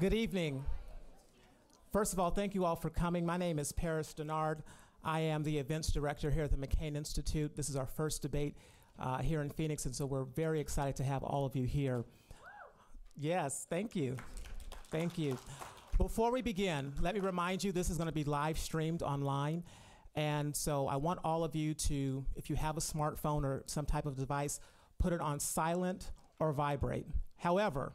Good evening. First of all, thank you all for coming. My name is Paris Dennard. I am the events director here at the McCain Institute. This is our first debate uh, here in Phoenix, and so we're very excited to have all of you here. Yes, thank you. Thank you. Before we begin, let me remind you this is going to be live streamed online. And so I want all of you to, if you have a smartphone or some type of device, put it on silent or vibrate. However,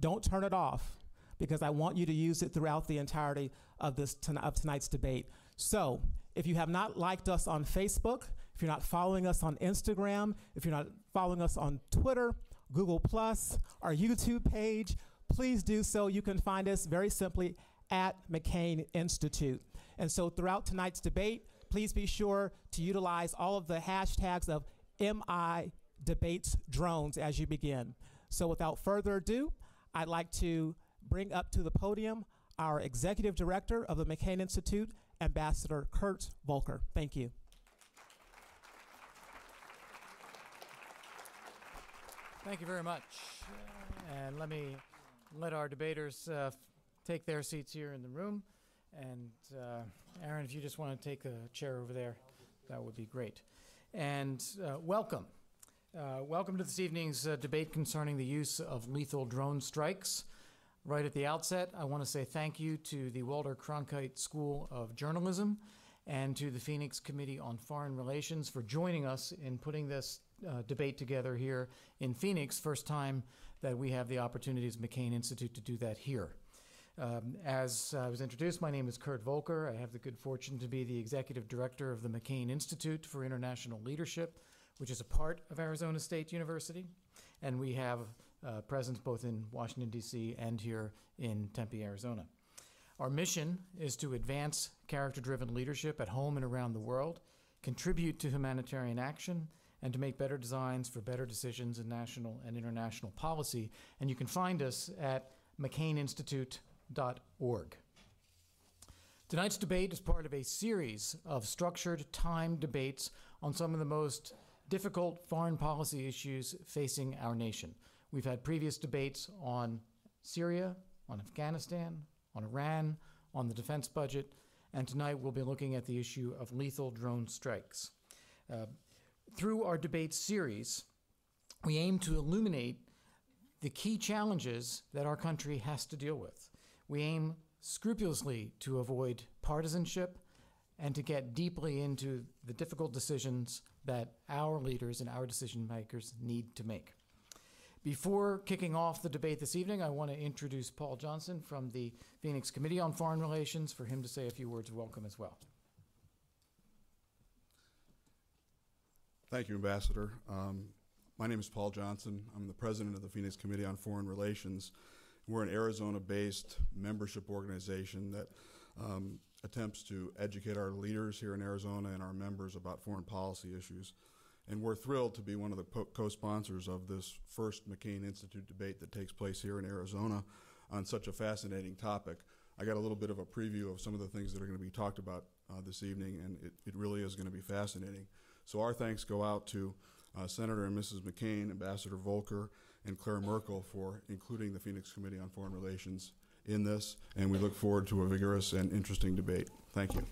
don't turn it off because I want you to use it throughout the entirety of this of tonight's debate. So, if you have not liked us on Facebook, if you're not following us on Instagram, if you're not following us on Twitter, Google Plus, our YouTube page, please do so. You can find us very simply at McCain Institute. And so throughout tonight's debate, please be sure to utilize all of the hashtags of MI debates drones as you begin. So without further ado, I'd like to bring up to the podium our executive director of the McCain Institute, Ambassador Kurt Volker. Thank you. Thank you very much. And let me let our debaters uh, take their seats here in the room. And uh, Aaron, if you just want to take a chair over there, that would be great. And uh, welcome. Uh, welcome to this evening's uh, debate concerning the use of lethal drone strikes. Right at the outset, I want to say thank you to the Walter Cronkite School of Journalism and to the Phoenix Committee on Foreign Relations for joining us in putting this uh, debate together here in Phoenix. First time that we have the opportunity as McCain Institute to do that here. Um, as I was introduced, my name is Kurt Volker. I have the good fortune to be the executive director of the McCain Institute for International Leadership which is a part of Arizona State University. And we have uh, presence both in Washington, D.C. and here in Tempe, Arizona. Our mission is to advance character driven leadership at home and around the world, contribute to humanitarian action, and to make better designs for better decisions in national and international policy. And you can find us at McCainInstitute.org. Tonight's debate is part of a series of structured, timed debates on some of the most difficult foreign policy issues facing our nation. We've had previous debates on Syria, on Afghanistan, on Iran, on the defense budget, and tonight we'll be looking at the issue of lethal drone strikes. Uh, through our debate series, we aim to illuminate the key challenges that our country has to deal with. We aim scrupulously to avoid partisanship and to get deeply into the difficult decisions that our leaders and our decision makers need to make. Before kicking off the debate this evening, I want to introduce Paul Johnson from the Phoenix Committee on Foreign Relations for him to say a few words of welcome as well. Thank you, Ambassador. Um, my name is Paul Johnson. I'm the president of the Phoenix Committee on Foreign Relations. We're an Arizona based membership organization that um, attempts to educate our leaders here in Arizona and our members about foreign policy issues. And we're thrilled to be one of the co sponsors of this first McCain Institute debate that takes place here in Arizona on such a fascinating topic. I got a little bit of a preview of some of the things that are going to be talked about uh, this evening, and it, it really is going to be fascinating. So, our thanks go out to uh, Senator and Mrs. McCain, Ambassador Volker, and Claire Merkel for including the Phoenix Committee on Foreign Relations in this, and we look forward to a vigorous and interesting debate. Thank you.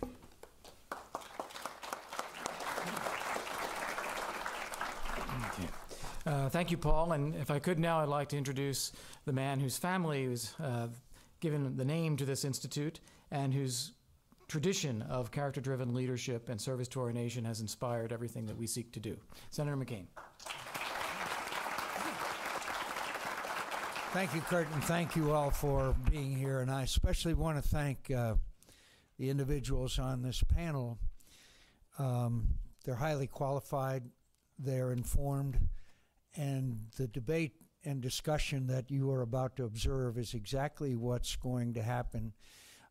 Uh, thank you, Paul. And if I could now, I'd like to introduce the man whose family was uh, given the name to this institute and whose tradition of character driven leadership and service to our nation has inspired everything that we seek to do. Senator McCain. Thank you, Kurt, and thank you all for being here. And I especially want to thank uh, the individuals on this panel. Um, they're highly qualified, they're informed, and the debate and discussion that you are about to observe is exactly what's going to happen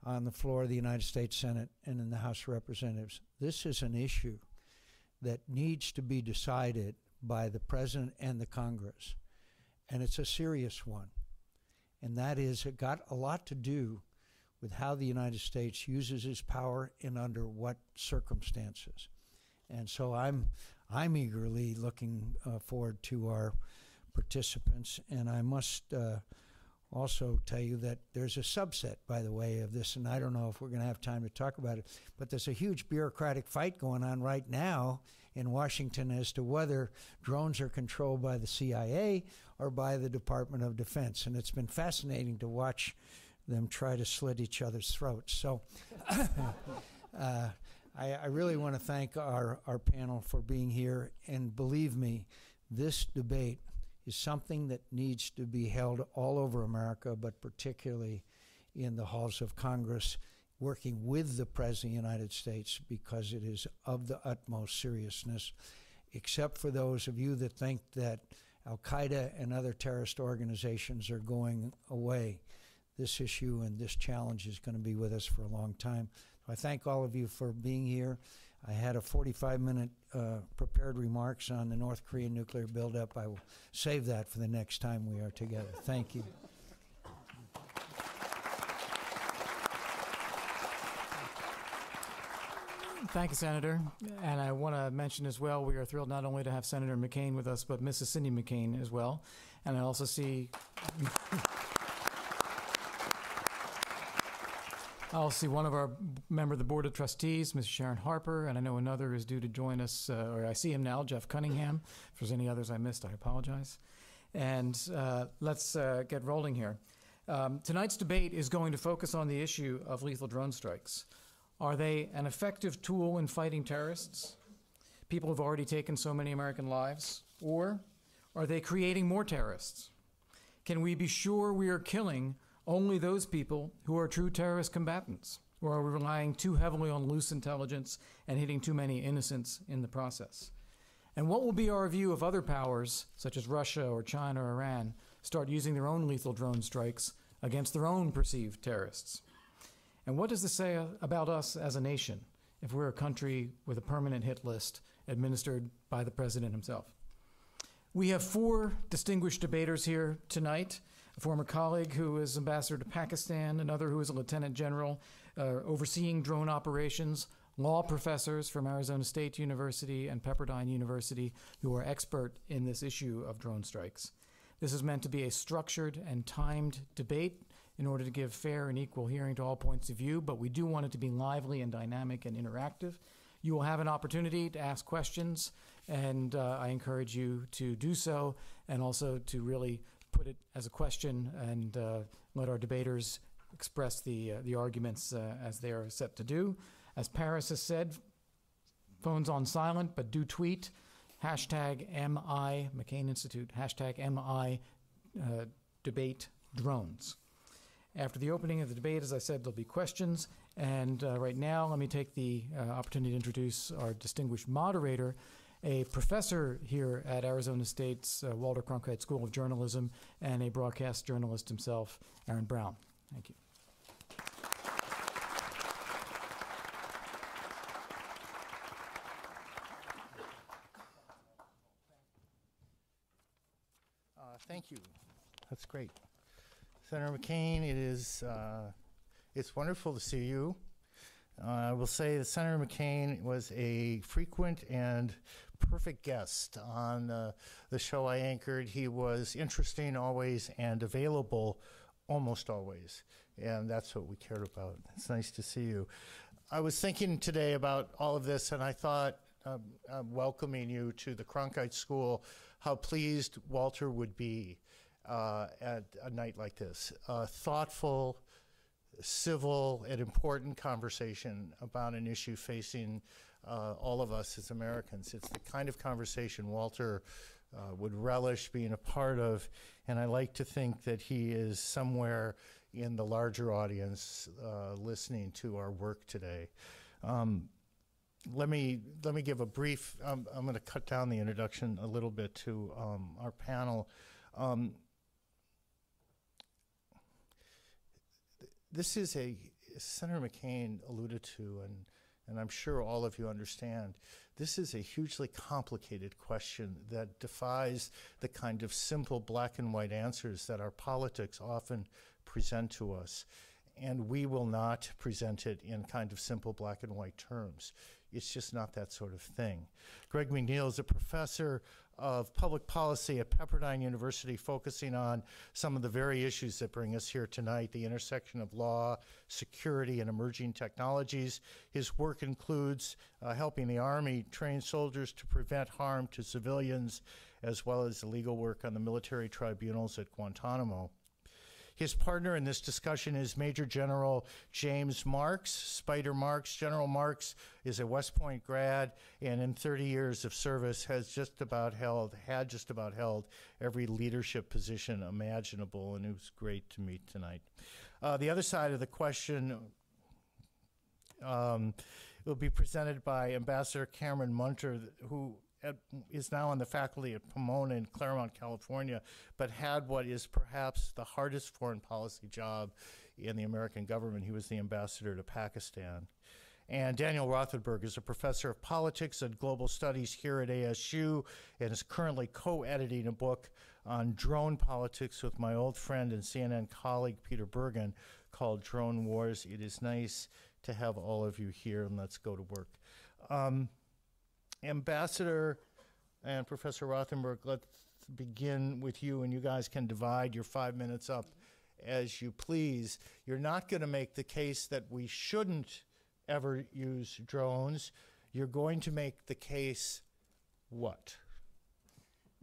on the floor of the United States Senate and in the House of Representatives. This is an issue that needs to be decided by the President and the Congress and it's a serious one. And that is, it got a lot to do with how the United States uses its power and under what circumstances. And so I'm, I'm eagerly looking uh, forward to our participants, and I must uh, also tell you that there's a subset, by the way, of this, and I don't know if we're going to have time to talk about it, but there's a huge bureaucratic fight going on right now in Washington as to whether drones are controlled by the CIA or by the Department of Defense. And it's been fascinating to watch them try to slit each other's throats. So uh, I, I really want to thank our, our panel for being here. And believe me, this debate is something that needs to be held all over America, but particularly in the halls of Congress, working with the President of the United States because it is of the utmost seriousness, except for those of you that think that Al Qaeda and other terrorist organizations are going away. This issue and this challenge is going to be with us for a long time. I thank all of you for being here. I had a 45 minute uh, prepared remarks on the North Korean nuclear buildup. I will save that for the next time we are together. Thank you. Thank you, Senator. And I want to mention as well, we are thrilled not only to have Senator McCain with us, but Mrs. Cindy McCain as well. And I also see. I also see one of our member of the Board of Trustees, Ms. Sharon Harper, and I know another is due to join us, uh, or I see him now, Jeff Cunningham. If there's any others I missed, I apologize. And uh, let's uh, get rolling here. Um, tonight's debate is going to focus on the issue of lethal drone strikes. Are they an effective tool in fighting terrorists? People have already taken so many American lives. Or are they creating more terrorists? Can we be sure we are killing only those people who are true terrorist combatants? Or are relying too heavily on loose intelligence and hitting too many innocents in the process? And what will be our view if other powers, such as Russia or China or Iran, start using their own lethal drone strikes against their own perceived terrorists? And what does this say about us as a nation if we're a country with a permanent hit list administered by the president himself? We have four distinguished debaters here tonight a former colleague who is ambassador to Pakistan, another who is a lieutenant general uh, overseeing drone operations, law professors from Arizona State University and Pepperdine University who are expert in this issue of drone strikes. This is meant to be a structured and timed debate in order to give fair and equal hearing to all points of view, but we do want it to be lively and dynamic and interactive. You will have an opportunity to ask questions, and uh, I encourage you to do so and also to really put it as a question and uh, let our debaters express the, uh, the arguments uh, as they are set to do. As Paris has said, phones on silent, but do tweet. Hashtag MI, McCain Institute, hashtag MI uh, debate drones. After the opening of the debate, as I said, there'll be questions. And uh, right now, let me take the uh, opportunity to introduce our distinguished moderator, a professor here at Arizona State's uh, Walter Cronkite School of Journalism and a broadcast journalist himself, Aaron Brown. Thank you. Uh, thank you. That's great. Senator McCain, it is uh, it's wonderful to see you. Uh, I will say that Senator McCain was a frequent and perfect guest on uh, the show I anchored. He was interesting always and available almost always, and that's what we cared about. It's nice to see you. I was thinking today about all of this, and I thought, um, welcoming you to the Cronkite School, how pleased Walter would be uh, at a night like this. A thoughtful, civil, and important conversation about an issue facing uh, all of us as Americans. It's the kind of conversation Walter uh, would relish being a part of, and I like to think that he is somewhere in the larger audience uh, listening to our work today. Um, let me let me give a brief. Um, I'm going to cut down the introduction a little bit to um, our panel. Um, this is a Senator McCain alluded to, and and I'm sure all of you understand. This is a hugely complicated question that defies the kind of simple black and white answers that our politics often present to us. And we will not present it in kind of simple black and white terms. It's just not that sort of thing. Greg McNeil is a professor of public policy at Pepperdine University, focusing on some of the very issues that bring us here tonight the intersection of law, security, and emerging technologies. His work includes uh, helping the Army train soldiers to prevent harm to civilians, as well as the legal work on the military tribunals at Guantanamo. His partner in this discussion is Major General James Marks. Spider Marks. General Marks is a West Point grad and in 30 years of service has just about held, had just about held every leadership position imaginable, and it was great to meet tonight. Uh, the other side of the question um, will be presented by Ambassador Cameron Munter, who at, is now on the faculty at Pomona in Claremont, California, but had what is perhaps the hardest foreign policy job in the American government. He was the ambassador to Pakistan. And Daniel Rothenberg is a professor of politics and global studies here at ASU and is currently co editing a book on drone politics with my old friend and CNN colleague Peter Bergen called Drone Wars. It is nice to have all of you here, and let's go to work. Um, Ambassador and Professor Rothenberg, let's begin with you, and you guys can divide your five minutes up as you please. You're not going to make the case that we shouldn't ever use drones. You're going to make the case what?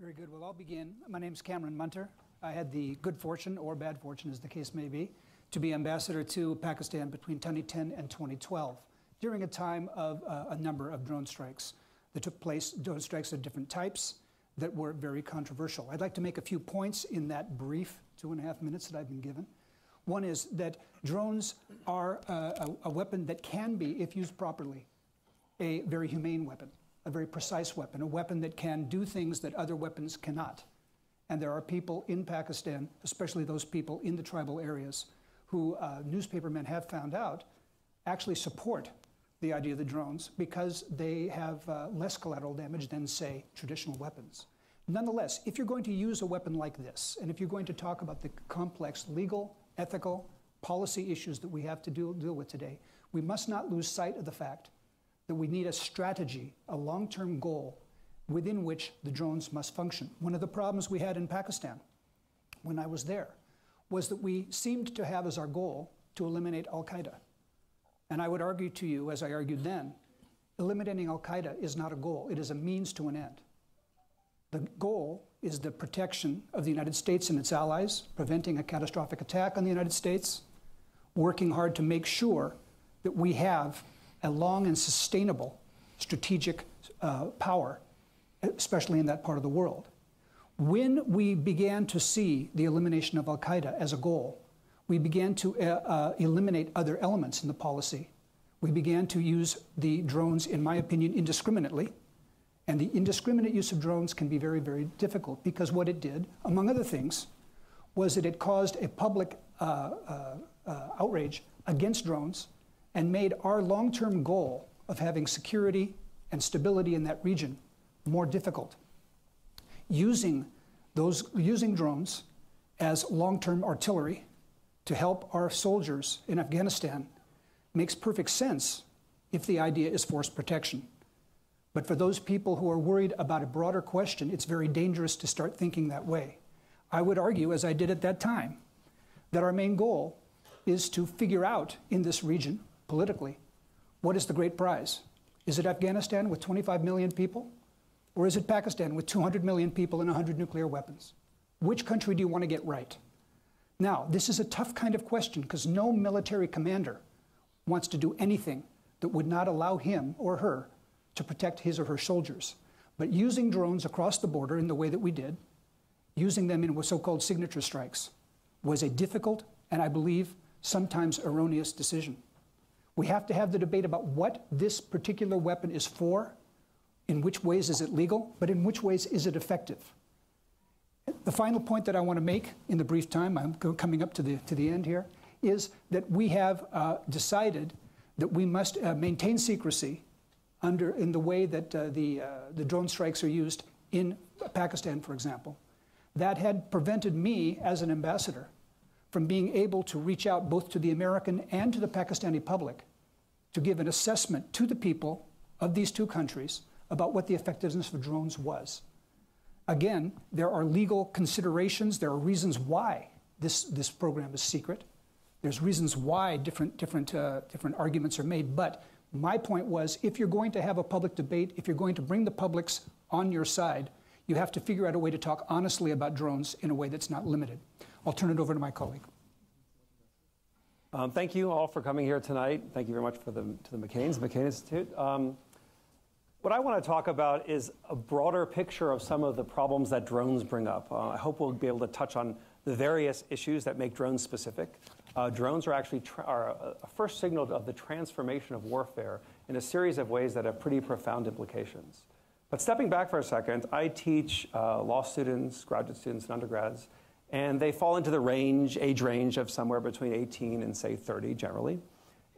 Very good. Well, I'll begin. My name is Cameron Munter. I had the good fortune, or bad fortune as the case may be, to be ambassador to Pakistan between 2010 and 2012 during a time of uh, a number of drone strikes that took place, drone strikes of different types that were very controversial. I'd like to make a few points in that brief two and a half minutes that I've been given. One is that drones are a, a, weapon that can be, if used properly, a very humane weapon, a very precise weapon, a weapon that can do things that other weapons cannot. And there are people in Pakistan, especially those people in the tribal areas, who uh, newspapermen have found out actually support the idea of the drones because they have uh, less collateral damage than, say, traditional weapons. Nonetheless, if you're going to use a weapon like this, and if you're going to talk about the complex legal, ethical, policy issues that we have to deal, deal with today, we must not lose sight of the fact that we need a strategy, a long term goal within which the drones must function. One of the problems we had in Pakistan when I was there was that we seemed to have as our goal to eliminate Al Qaeda. And I would argue to you, as I argued then, eliminating Al Qaeda is not a goal, it is a means to an end. The goal is the protection of the United States and its allies, preventing a catastrophic attack on the United States, working hard to make sure that we have a long and sustainable strategic uh, power, especially in that part of the world. When we began to see the elimination of Al Qaeda as a goal, we began to uh, uh, eliminate other elements in the policy. We began to use the drones, in my opinion, indiscriminately. And the indiscriminate use of drones can be very, very difficult because what it did, among other things, was that it caused a public uh, uh, uh outrage against drones and made our long term goal of having security and stability in that region more difficult. Using, those, using drones as long term artillery to help our soldiers in Afghanistan makes perfect sense if the idea is force protection. But for those people who are worried about a broader question, it's very dangerous to start thinking that way. I would argue, as I did at that time, that our main goal is to figure out in this region, politically, what is the great prize? Is it Afghanistan with 25 million people? Or is it Pakistan with 200 million people and 100 nuclear weapons? Which country do you want to get right? Now, this is a tough kind of question because no military commander wants to do anything that would not allow him or her to protect his or her soldiers. But using drones across the border in the way that we did, using them in so called signature strikes, was a difficult and I believe sometimes erroneous decision. We have to have the debate about what this particular weapon is for, in which ways is it legal, but in which ways is it effective. The final point that I want to make in the brief time, I'm coming up to the, to the end here, is that we have uh, decided that we must uh, maintain secrecy under, in the way that uh, the, uh, the drone strikes are used in Pakistan, for example. That had prevented me, as an ambassador, from being able to reach out both to the American and to the Pakistani public to give an assessment to the people of these two countries about what the effectiveness of drones was. Again, there are legal considerations, there are reasons why this, this program is secret. There's reasons why different, different, uh, different arguments are made. But my point was if you're going to have a public debate, if you're going to bring the publics on your side, you have to figure out a way to talk honestly about drones in a way that's not limited. I'll turn it over to my colleague. Um, thank you all for coming here tonight. Thank you very much for the, to the McCain's, McCain Institute. Um, what I want to talk about is a broader picture of some of the problems that drones bring up. Uh, I hope we'll be able to touch on the various issues that make drones specific. Uh, drones are actually are a, a first signal of the transformation of warfare in a series of ways that have pretty profound implications. But stepping back for a second, I teach uh, law students, graduate students, and undergrads and they fall into the range, age range of somewhere between 18 and say 30 generally.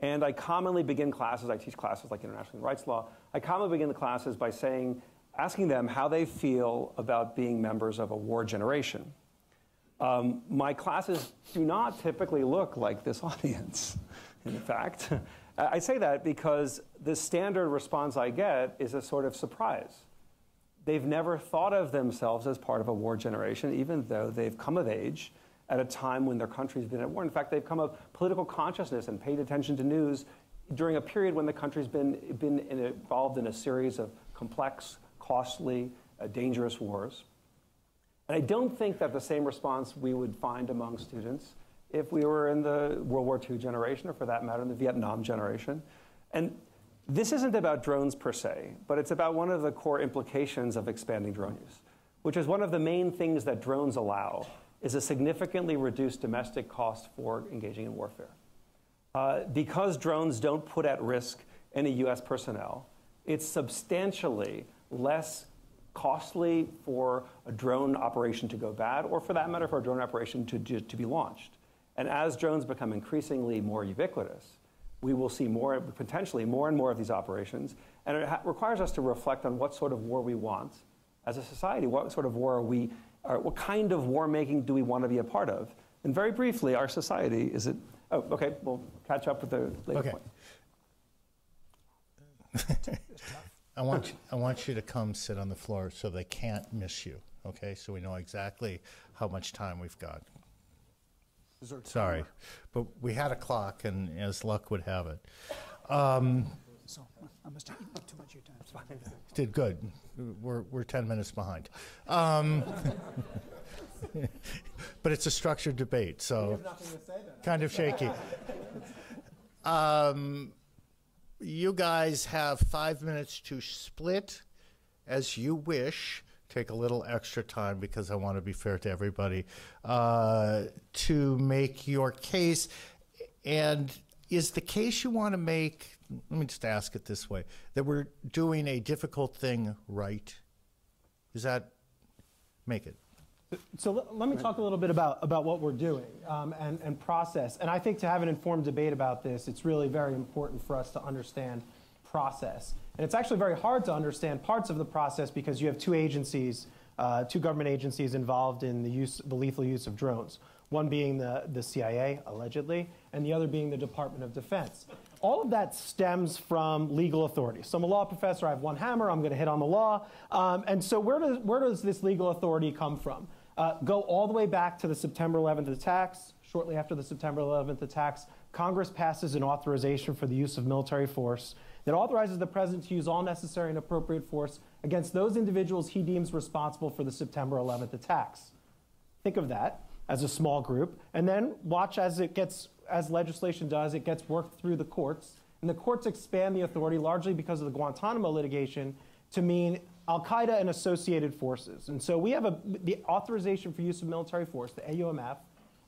And I commonly begin classes, I teach classes like international rights law. I commonly begin the classes by saying, asking them how they feel about being members of a war generation. Um, my classes do not typically look like this audience, in fact. I say that because the standard response I get is a sort of surprise they've never thought of themselves as part of a war generation, even though they've come of age at a time when their country's been at war. In fact, they've come of political consciousness and paid attention to news during a period when the country's been, been involved in a series of complex, costly, uh, dangerous wars. And I don't think that the same response we would find among students if we were in the World War II generation, or for that matter, in the Vietnam generation. And this isn't about drones per se, but it's about one of the core implications of expanding drone use, which is one of the main things that drones allow is a significantly reduced domestic cost for engaging in warfare. Uh, because drones don't put at risk any U.S. personnel, it's substantially less costly for a drone operation to go bad, or for that matter, for a drone operation to, to be launched. And as drones become increasingly more ubiquitous, we will see more, potentially more and more of these operations. And it requires us to reflect on what sort of war we want as a society. What sort of war are we, or what kind of war making do we want to be a part of? And very briefly, our society is it, oh, okay, we'll catch up with the later Okay. point. I want, you, I want you to come sit on the floor so they can't miss you, okay? So we know exactly how much time we've got. Sorry, but we had a clock, and as luck would have it. Um, So I must have eaten up too much of your time. Did good. We're, we're 10 minutes behind. Um, but it's a structured debate, so kind of shaky. Um, you guys have five minutes to split as you wish. Take a little extra time because I want to be fair to everybody uh, to make your case. And is the case you want to make, let me just ask it this way, that we're doing a difficult thing right? Is that, make it? So let me talk a little bit about, about what we're doing um, and, and process. And I think to have an informed debate about this, it's really very important for us to understand process. And it's actually very hard to understand parts of the process because you have two agencies, uh, two government agencies involved in the use, the lethal use of drones. One being the, the CIA, allegedly, and the other being the Department of Defense. All of that stems from legal authority. So I'm a law professor. I have one hammer. I'm going to hit on the law. Um, and so where does, where does this legal authority come from? Uh, go all the way back to the September 11th attacks. Shortly after the September 11th attacks, Congress passes an authorization for the use of military force that authorizes the president to use all necessary and appropriate force against those individuals he deems responsible for the September 11th attacks. Think of that as a small group, and then watch as it gets, as legislation does, it gets worked through the courts, and the courts expand the authority largely because of the Guantanamo litigation to mean Al Qaeda and associated forces. And so we have a, the authorization for use of military force, the AUMF,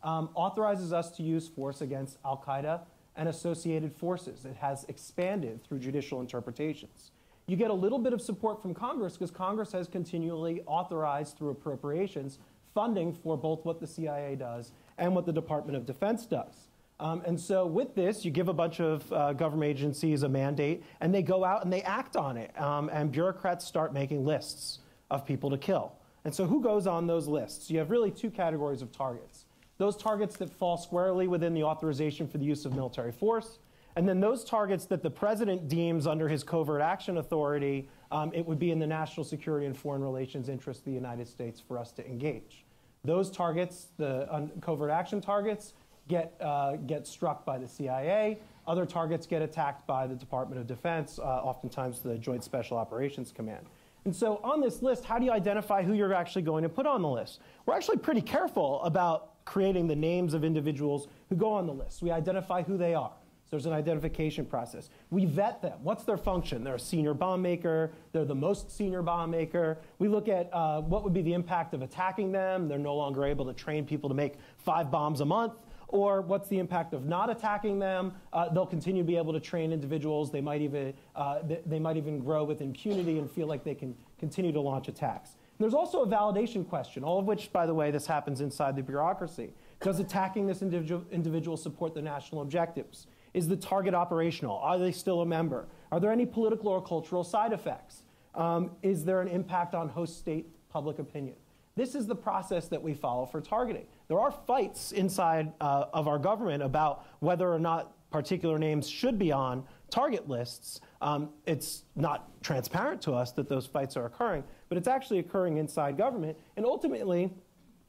um, authorizes us to use force against Al Qaeda and associated forces. It has expanded through judicial interpretations. You get a little bit of support from Congress because Congress has continually authorized through appropriations funding for both what the CIA does and what the Department of Defense does. Um, and so, with this, you give a bunch of uh, government agencies a mandate, and they go out and they act on it. Um, and bureaucrats start making lists of people to kill. And so, who goes on those lists? You have really two categories of targets those targets that fall squarely within the authorization for the use of military force, and then those targets that the president deems under his covert action authority um, it would be in the national security and foreign relations interest of the United States for us to engage. Those targets, the covert action targets, get, uh, get struck by the CIA. Other targets get attacked by the Department of Defense, uh, oftentimes the Joint Special Operations Command. And so on this list, how do you identify who you're actually going to put on the list? We're actually pretty careful about creating the names of individuals who go on the list. We identify who they are. So there's an identification process. We vet them. What's their function? They're a senior bomb maker. They're the most senior bomb maker. We look at uh, what would be the impact of attacking them. They're no longer able to train people to make five bombs a month or what's the impact of not attacking them? Uh, they'll continue to be able to train individuals. They might even uh, they, they, might even grow with impunity and feel like they can continue to launch attacks. And there's also a validation question, all of which, by the way, this happens inside the bureaucracy. Does attacking this individual, individual support the national objectives? Is the target operational? Are they still a member? Are there any political or cultural side effects? Um, is there an impact on host state public opinion? This is the process that we follow for targeting. There are fights inside uh, of our government about whether or not particular names should be on target lists. Um, it's not transparent to us that those fights are occurring, but it's actually occurring inside government. And ultimately,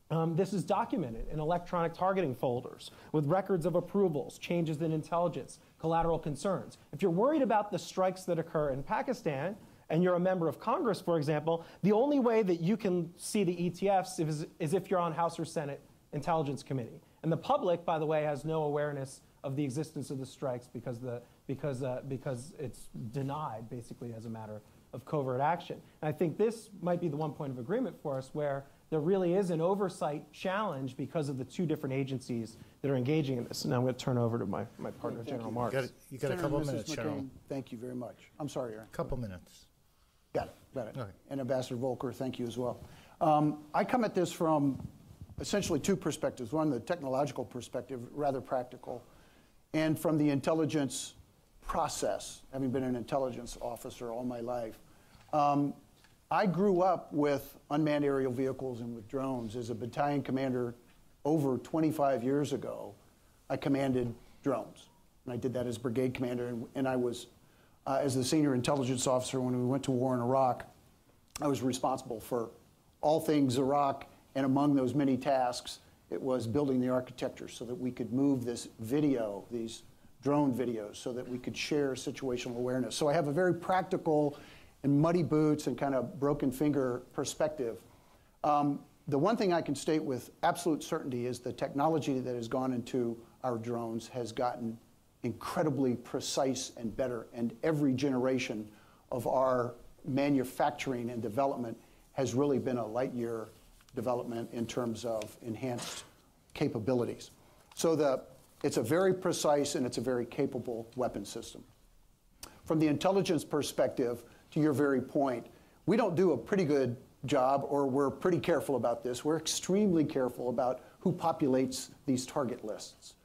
um, this is documented in electronic targeting folders with records of approvals, changes in intelligence, collateral concerns. If you're worried about the strikes that occur in Pakistan, and you're a member of Congress, for example, the only way that you can see the ETFs is, is if you're on House or Senate Intelligence Committee. And the public, by the way, has no awareness of the existence of the strikes because, the, because, uh, because it's denied, basically, as a matter of covert action. And I think this might be the one point of agreement for us where there really is an oversight challenge because of the two different agencies that are engaging in this. And now I'm going to turn over to my, my partner, Thank General you. Marks. You got, you got a couple Mrs. minutes, Cheryl. McCain, Thank you very much. I'm sorry, Aaron. Couple minutes. Got it, got it. Okay. And Ambassador Volker, thank you as well. Um, I come at this from essentially two perspectives. One, the technological perspective, rather practical, and from the intelligence process, having been an intelligence officer all my life. Um, I grew up with unmanned aerial vehicles and with drones. As a battalion commander over 25 years ago, I commanded drones. And I did that as brigade commander, and, and I was, uh, as the senior intelligence officer when we went to war in Iraq, I was responsible for all things Iraq, and among those many tasks, it was building the architecture so that we could move this video, these drone videos, so that we could share situational awareness. So I have a very practical and muddy boots and kind of broken finger perspective. Um, the one thing I can state with absolute certainty is the technology that has gone into our drones has gotten incredibly precise and better, and every generation of our manufacturing and development has really been a light year development in terms of enhanced capabilities. So the, it's a very precise and it's a very capable weapon system. From the intelligence perspective, to your very point, we don't do a pretty good job, or we're pretty careful about this. We're extremely careful about who populates these target lists.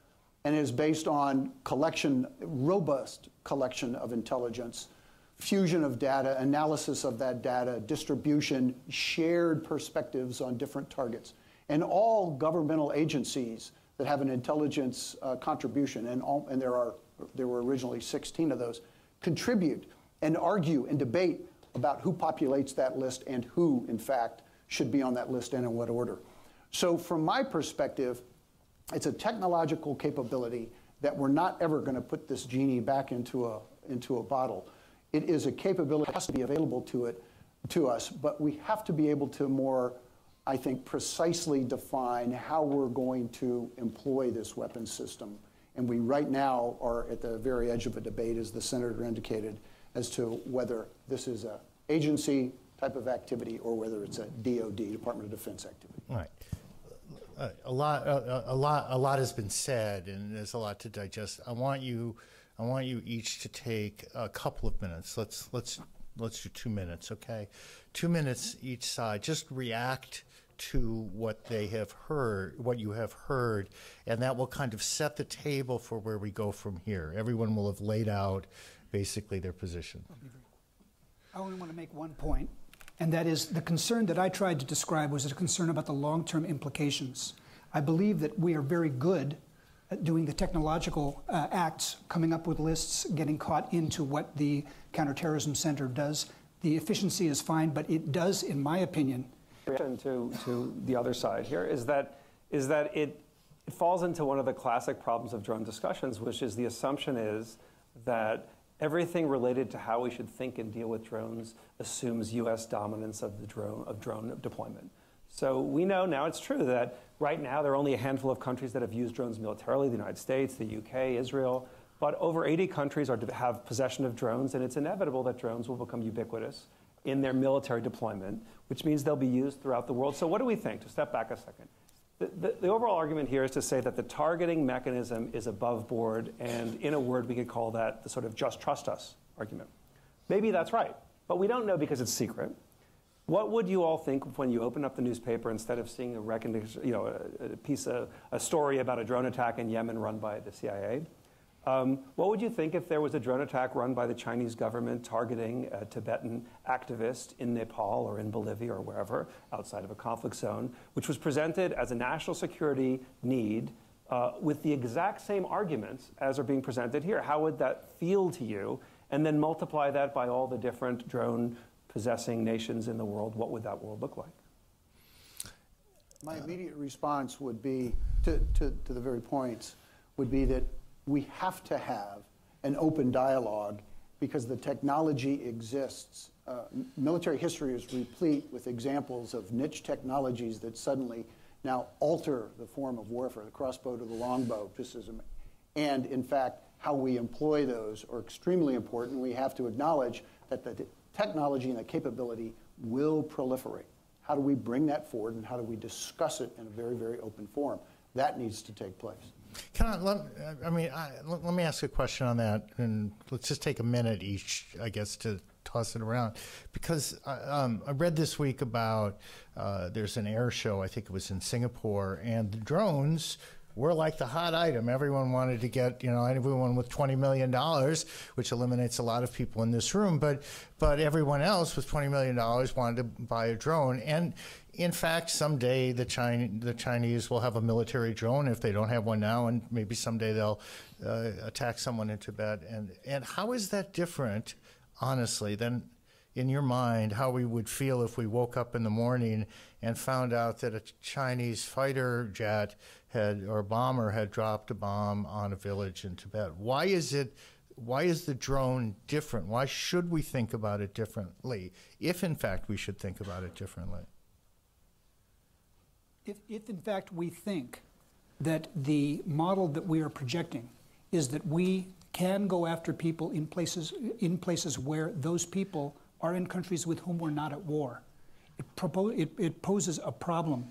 And is based on collection, robust collection of intelligence, fusion of data, analysis of that data, distribution, shared perspectives on different targets. And all governmental agencies that have an intelligence uh, contribution, and, all, and there, are, there were originally 16 of those, contribute and argue and debate about who populates that list and who, in fact, should be on that list and in what order. So, from my perspective, it's a technological capability that we're not ever going to put this genie back into a, into a bottle. It is a capability that has to be available to it to us, but we have to be able to more, I think, precisely define how we're going to employ this weapon system. And we right now are at the very edge of a debate, as the senator indicated, as to whether this is a agency type of activity or whether it's a DoD, Department of Defense activity. All right. A lot, a lot, a lot has been said, and there's a lot to digest. I want you, I want you each to take a couple of minutes. Let's let's let's do two minutes, okay? Two minutes each side. Just react to what they have heard, what you have heard, and that will kind of set the table for where we go from here. Everyone will have laid out basically their position. I only want to make one point, and that is the concern that I tried to describe was a concern about the long term implications. I believe that we are very good at doing the technological uh, acts, coming up with lists, getting caught into what the Counterterrorism Center does. The efficiency is fine, but it does, in my opinion, to, to the other side here is that, is that it, it falls into one of the classic problems of drone discussions, which is the assumption is that everything related to how we should think and deal with drones assumes U.S. dominance of the drone of drone deployment. So we know now it's true that right now there are only a handful of countries that have used drones militarily: the United States, the UK, Israel. But over 80 countries are, have possession of drones, and it's inevitable that drones will become ubiquitous in their military deployment, which means they'll be used throughout the world. So what do we think? To step back a second. The, the, overall argument here is to say that the targeting mechanism is above board, and in a word, we could call that the sort of just trust us argument. Maybe that's right, but we don't know because it's secret. What would you all think when you open up the newspaper instead of seeing a you know, a, a piece of a story about a drone attack in Yemen run by the CIA? Um, what would you think if there was a drone attack run by the Chinese government targeting a Tibetan activist in Nepal or in Bolivia or wherever outside of a conflict zone, which was presented as a national security need uh, with the exact same arguments as are being presented here? How would that feel to you? And then multiply that by all the different drone possessing nations in the world. What would that world look like? My immediate response would be to, to, to the very points would be that we have to have an open dialogue because the technology exists. Uh, military history is replete with examples of niche technologies that suddenly now alter the form of warfare, the crossbow to the longbow, just as a, and in fact, how we employ those are extremely important. We have to acknowledge that the technology and the capability will proliferate. How do we bring that forward and how do we discuss it in a very, very open forum? That needs to take place. Can I, let, I mean, I, let, let me ask a question on that, and let's just take a minute each, I guess, to toss it around. Because I, um, I read this week about uh, there's an air show, I think it was in Singapore, and the drones were like the hot item. Everyone wanted to get, you know, everyone with $20 million, which eliminates a lot of people in this room, but, but everyone else with $20 million wanted to buy a drone. And in fact, someday the, China, the Chinese will have a military drone if they don't have one now, and maybe someday they'll uh, attack someone in Tibet. And, and how is that different, honestly, than in your mind how we would feel if we woke up in the morning and found out that a Chinese fighter jet had or a bomber had dropped a bomb on a village in Tibet. Why is it? Why is the drone different? Why should we think about it differently? If in fact we should think about it differently. If, if in fact we think that the model that we are projecting is that we can go after people in places in places where those people are in countries with whom we're not at war, it, propo- it, it poses a problem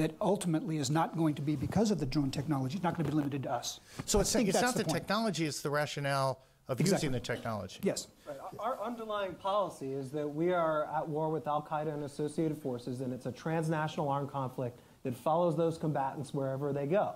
that ultimately is not going to be because of the drone technology. It's not going to be limited to us. So it's, think it's that's not the, the technology; it's the rationale of Exactly. using the technology. Yes. Right. Our underlying policy is that we are at war with Al Qaeda and associated forces, and it's a transnational armed conflict that follows those combatants wherever they go.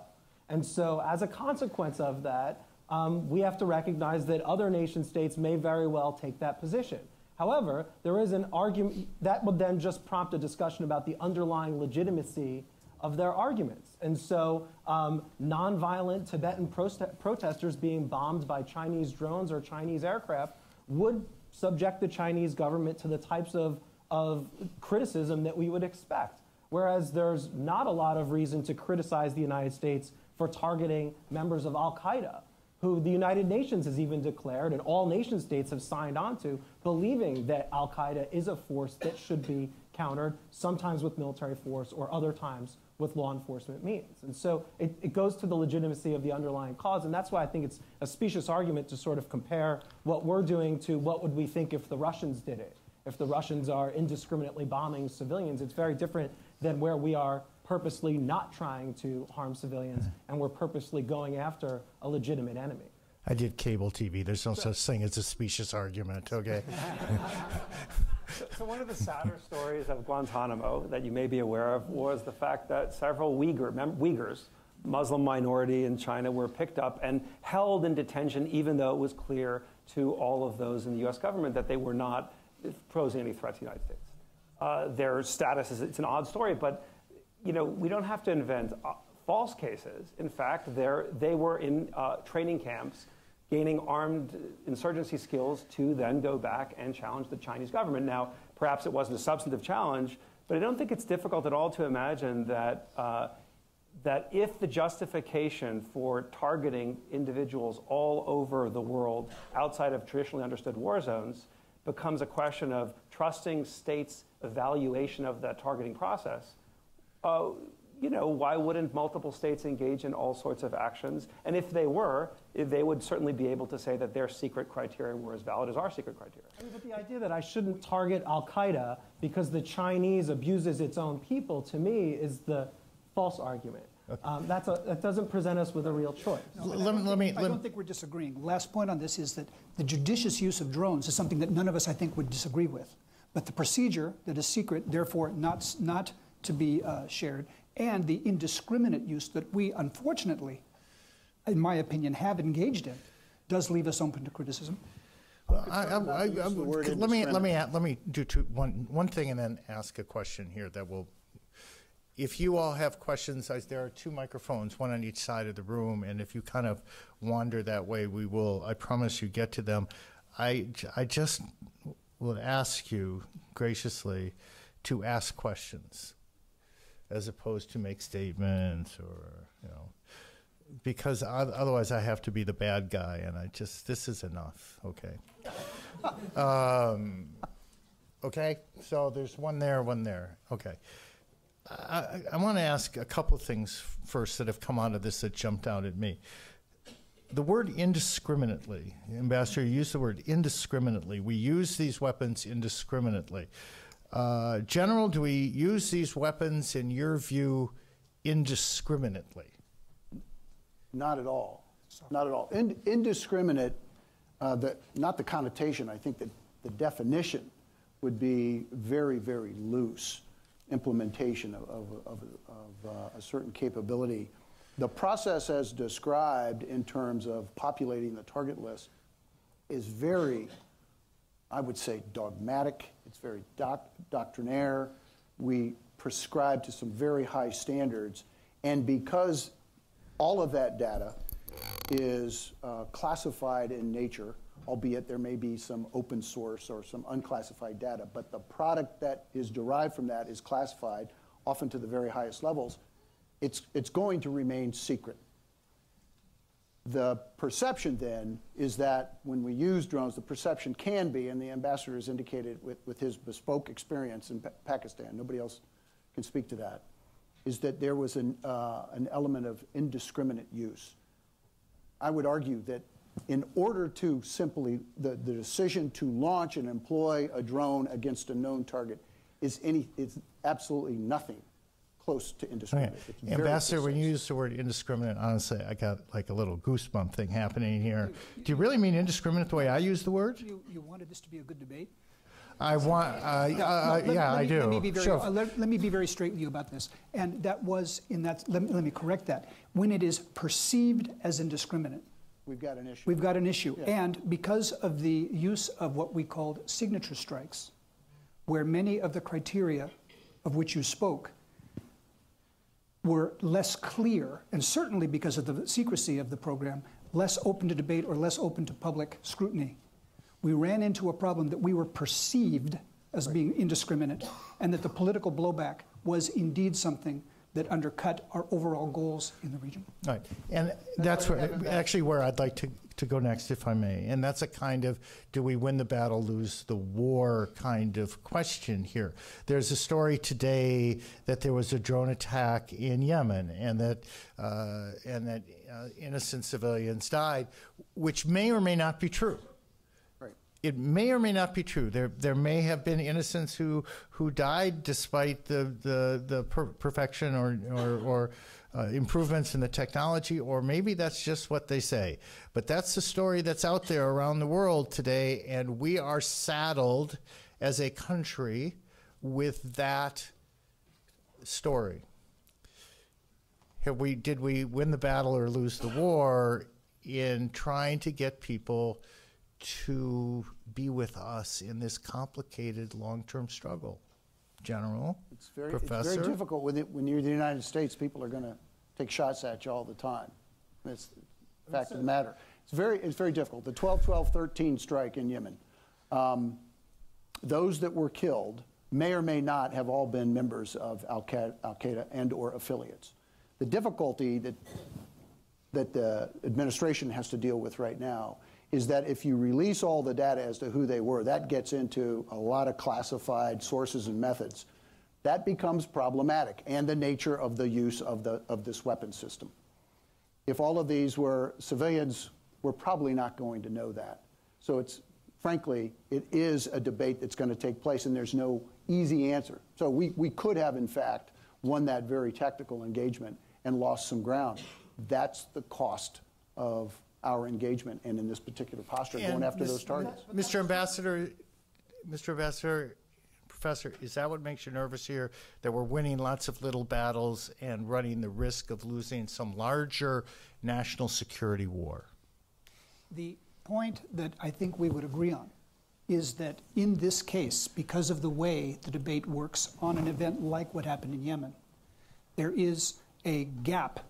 And so, as a consequence of that, um, we have to recognize that other nation states may very well take that position. However, there is an argument that would then just prompt a discussion about the underlying legitimacy of their arguments. And so, um, nonviolent Tibetan proste- protesters being bombed by Chinese drones or Chinese aircraft would subject the Chinese government to the types of, of criticism that we would expect. Whereas there's not a lot of reason to criticize the United States for targeting members of Al Qaeda, who the United Nations has even declared, and all nation states have signed on to, believing that Al Qaeda is a force that should be countered, sometimes with military force or other times with law enforcement means. And so it, it goes to the legitimacy of the underlying cause, and that's why I think it's a specious argument to sort of compare what we're doing to what would we think if the Russians did it. If the Russians are indiscriminately bombing civilians, it's very different than where we are purposely not trying to harm civilians and we're purposely going after a legitimate enemy. I did cable TV. There's no such thing as a specious argument. Okay. So, so one of the sadder stories of Guantanamo that you may be aware of was the fact that several Uyghur, Uyghurs, Muslim minority in China, were picked up and held in detention, even though it was clear to all of those in the U.S. government that they were not posing any threat to the United States. Uh, their status is it's an odd story, but you know we don't have to invent uh, false cases. In fact, they're, they were in uh, training camps gaining armed insurgency skills to then go back and challenge the Chinese government. Now, perhaps it wasn't a substantive challenge, but I don't think it's difficult at all to imagine that, uh, that if the justification for targeting individuals all over the world outside of traditionally understood war zones becomes a question of trusting states' evaluation of that targeting process, uh, you know, why wouldn't multiple states engage in all sorts of actions? And if they were, they would certainly be able to say that their secret criteria were as valid as our secret criteria. I mean, but the idea that I shouldn't target Al Qaeda because the Chinese abuses its own people, to me, is the false argument. Um, that's a, that doesn't present us with a real choice. No, I Let don't me- let me- think- I let don't think we're disagreeing. Last point on this is that the judicious use of drones is something that none of us, I think, would disagree with. But the procedure that is secret, therefore not, not to be uh, shared, and the indiscriminate use that we, unfortunately, in my opinion, have engaged in, does leave us open to criticism. Well, I, I, I, let me let me let me do two, one one thing and then ask a question here that will. If you all have questions, I, there are two microphones, one on each side of the room, and if you kind of wander that way, we will. I promise you get to them. I I just would ask you graciously to ask questions, as opposed to make statements or you know because otherwise I have to be the bad guy, and I just this is enough. Okay. um, okay. So there's one there, one there. Okay. I, I, want to ask a couple of things first that have come out of this that jumped out at me. The word indiscriminately, Ambassador, you used the word indiscriminately. We use these weapons indiscriminately. Uh, General, do we use these weapons, in your view, indiscriminately? Not at all. Not at all. In, indiscriminate, uh, the, not the connotation, I think that the definition would be very, very loose implementation of, of, of, of uh, a certain capability. The process as described in terms of populating the target list is very, I would say, dogmatic. It's very doc- doctrinaire. We prescribe to some very high standards. And because all of that data is uh, classified in nature, albeit there may be some open source or some unclassified data, but the product that is derived from that is classified, often to the very highest levels. It's, it's going to remain secret. The perception then is that when we use drones, the perception can be, and the ambassador has indicated with, with his bespoke experience in Pa- Pakistan, nobody else can speak to that, is that there was an, uh, an element of indiscriminate use. I would argue that in order to simply, the, the decision to launch and employ a drone against a known target is, any, is absolutely nothing close to Okay. indiscriminate. It's Ambassador, when you use the word indiscriminate, honestly, I got like a little goosebump thing happening here. Do you really mean indiscriminate the way I use the word? You, you wanted this to be a good debate? I want, uh, No, uh, let- yeah, let I me- do. Let me be very, Sure. uh, let, let me be very straight with you about this. And that was in that, let me, let me correct that. When it is perceived as indiscriminate, We've got an issue. we've got an issue. Yeah. And because of the use of what we called signature strikes, where many of the criteria of which you spoke were less clear, and certainly because of the secrecy of the program, less open to debate or less open to public scrutiny, we ran into a problem that we were perceived as being indiscriminate, and that the political blowback was indeed something that undercut our overall goals in the region. Right, and that's where, actually where I'd like to, to go next, if I may. And that's a kind of, do we win the battle, lose the war kind of question here. There's a story today that there was a drone attack in Yemen, and that uh, and that uh, innocent civilians died, which may or may not be true. Right. It may or may not be true. There, there may have been innocents who, who died despite the, the, the per- perfection or, or, or uh, improvements in the technology, or maybe that's just what they say. But that's the story that's out there around the world today, and we are saddled as a country with that story. Have we, did we win the battle or lose the war in trying to get people to be with us in this complicated long-term struggle? General, It's very, it's very difficult when, it, when you're the United States. People are going to take shots at you all the time. That's the fact of the matter. It's very, it's very difficult. The 12 12 13 strike in Yemen, um, those that were killed may or may not have all been members of Al Qaeda and or affiliates. The difficulty that, that the administration has to deal with right now is that if you release all the data as to who they were, that gets into a lot of classified sources and methods. That becomes problematic, and the nature of the use of, the, of this weapon system. If all of these were civilians, we're probably not going to know that. So it's, frankly, it is a debate that's going to take place, and there's no easy answer. So we, we could have, in fact, won that very tactical engagement and lost some ground. That's the cost of our engagement and in this particular posture And going after Ms. those targets. Mr. Ambassador, Mr. Ambassador, Professor, is that what makes you nervous here? That we're winning lots of little battles and running the risk of losing some larger national security war? The point that I think we would agree on is that in this case, because of the way the debate works on an event like what happened in Yemen, there is a gap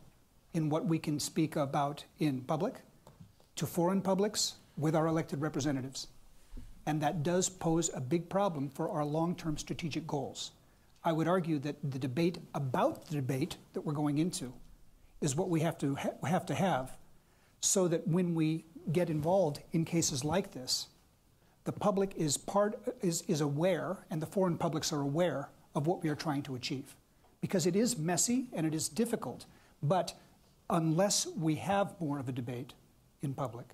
in what we can speak about in public to foreign publics with our elected representatives. And that does pose a big problem for our long term strategic goals. I would argue that the debate about the debate that we're going into is what we have to, ha- have, to have so that when we get involved in cases like this, the public is, part, is, is aware and the foreign publics are aware of what we are trying to achieve. Because it is messy and it is difficult, but unless we have more of a debate in public,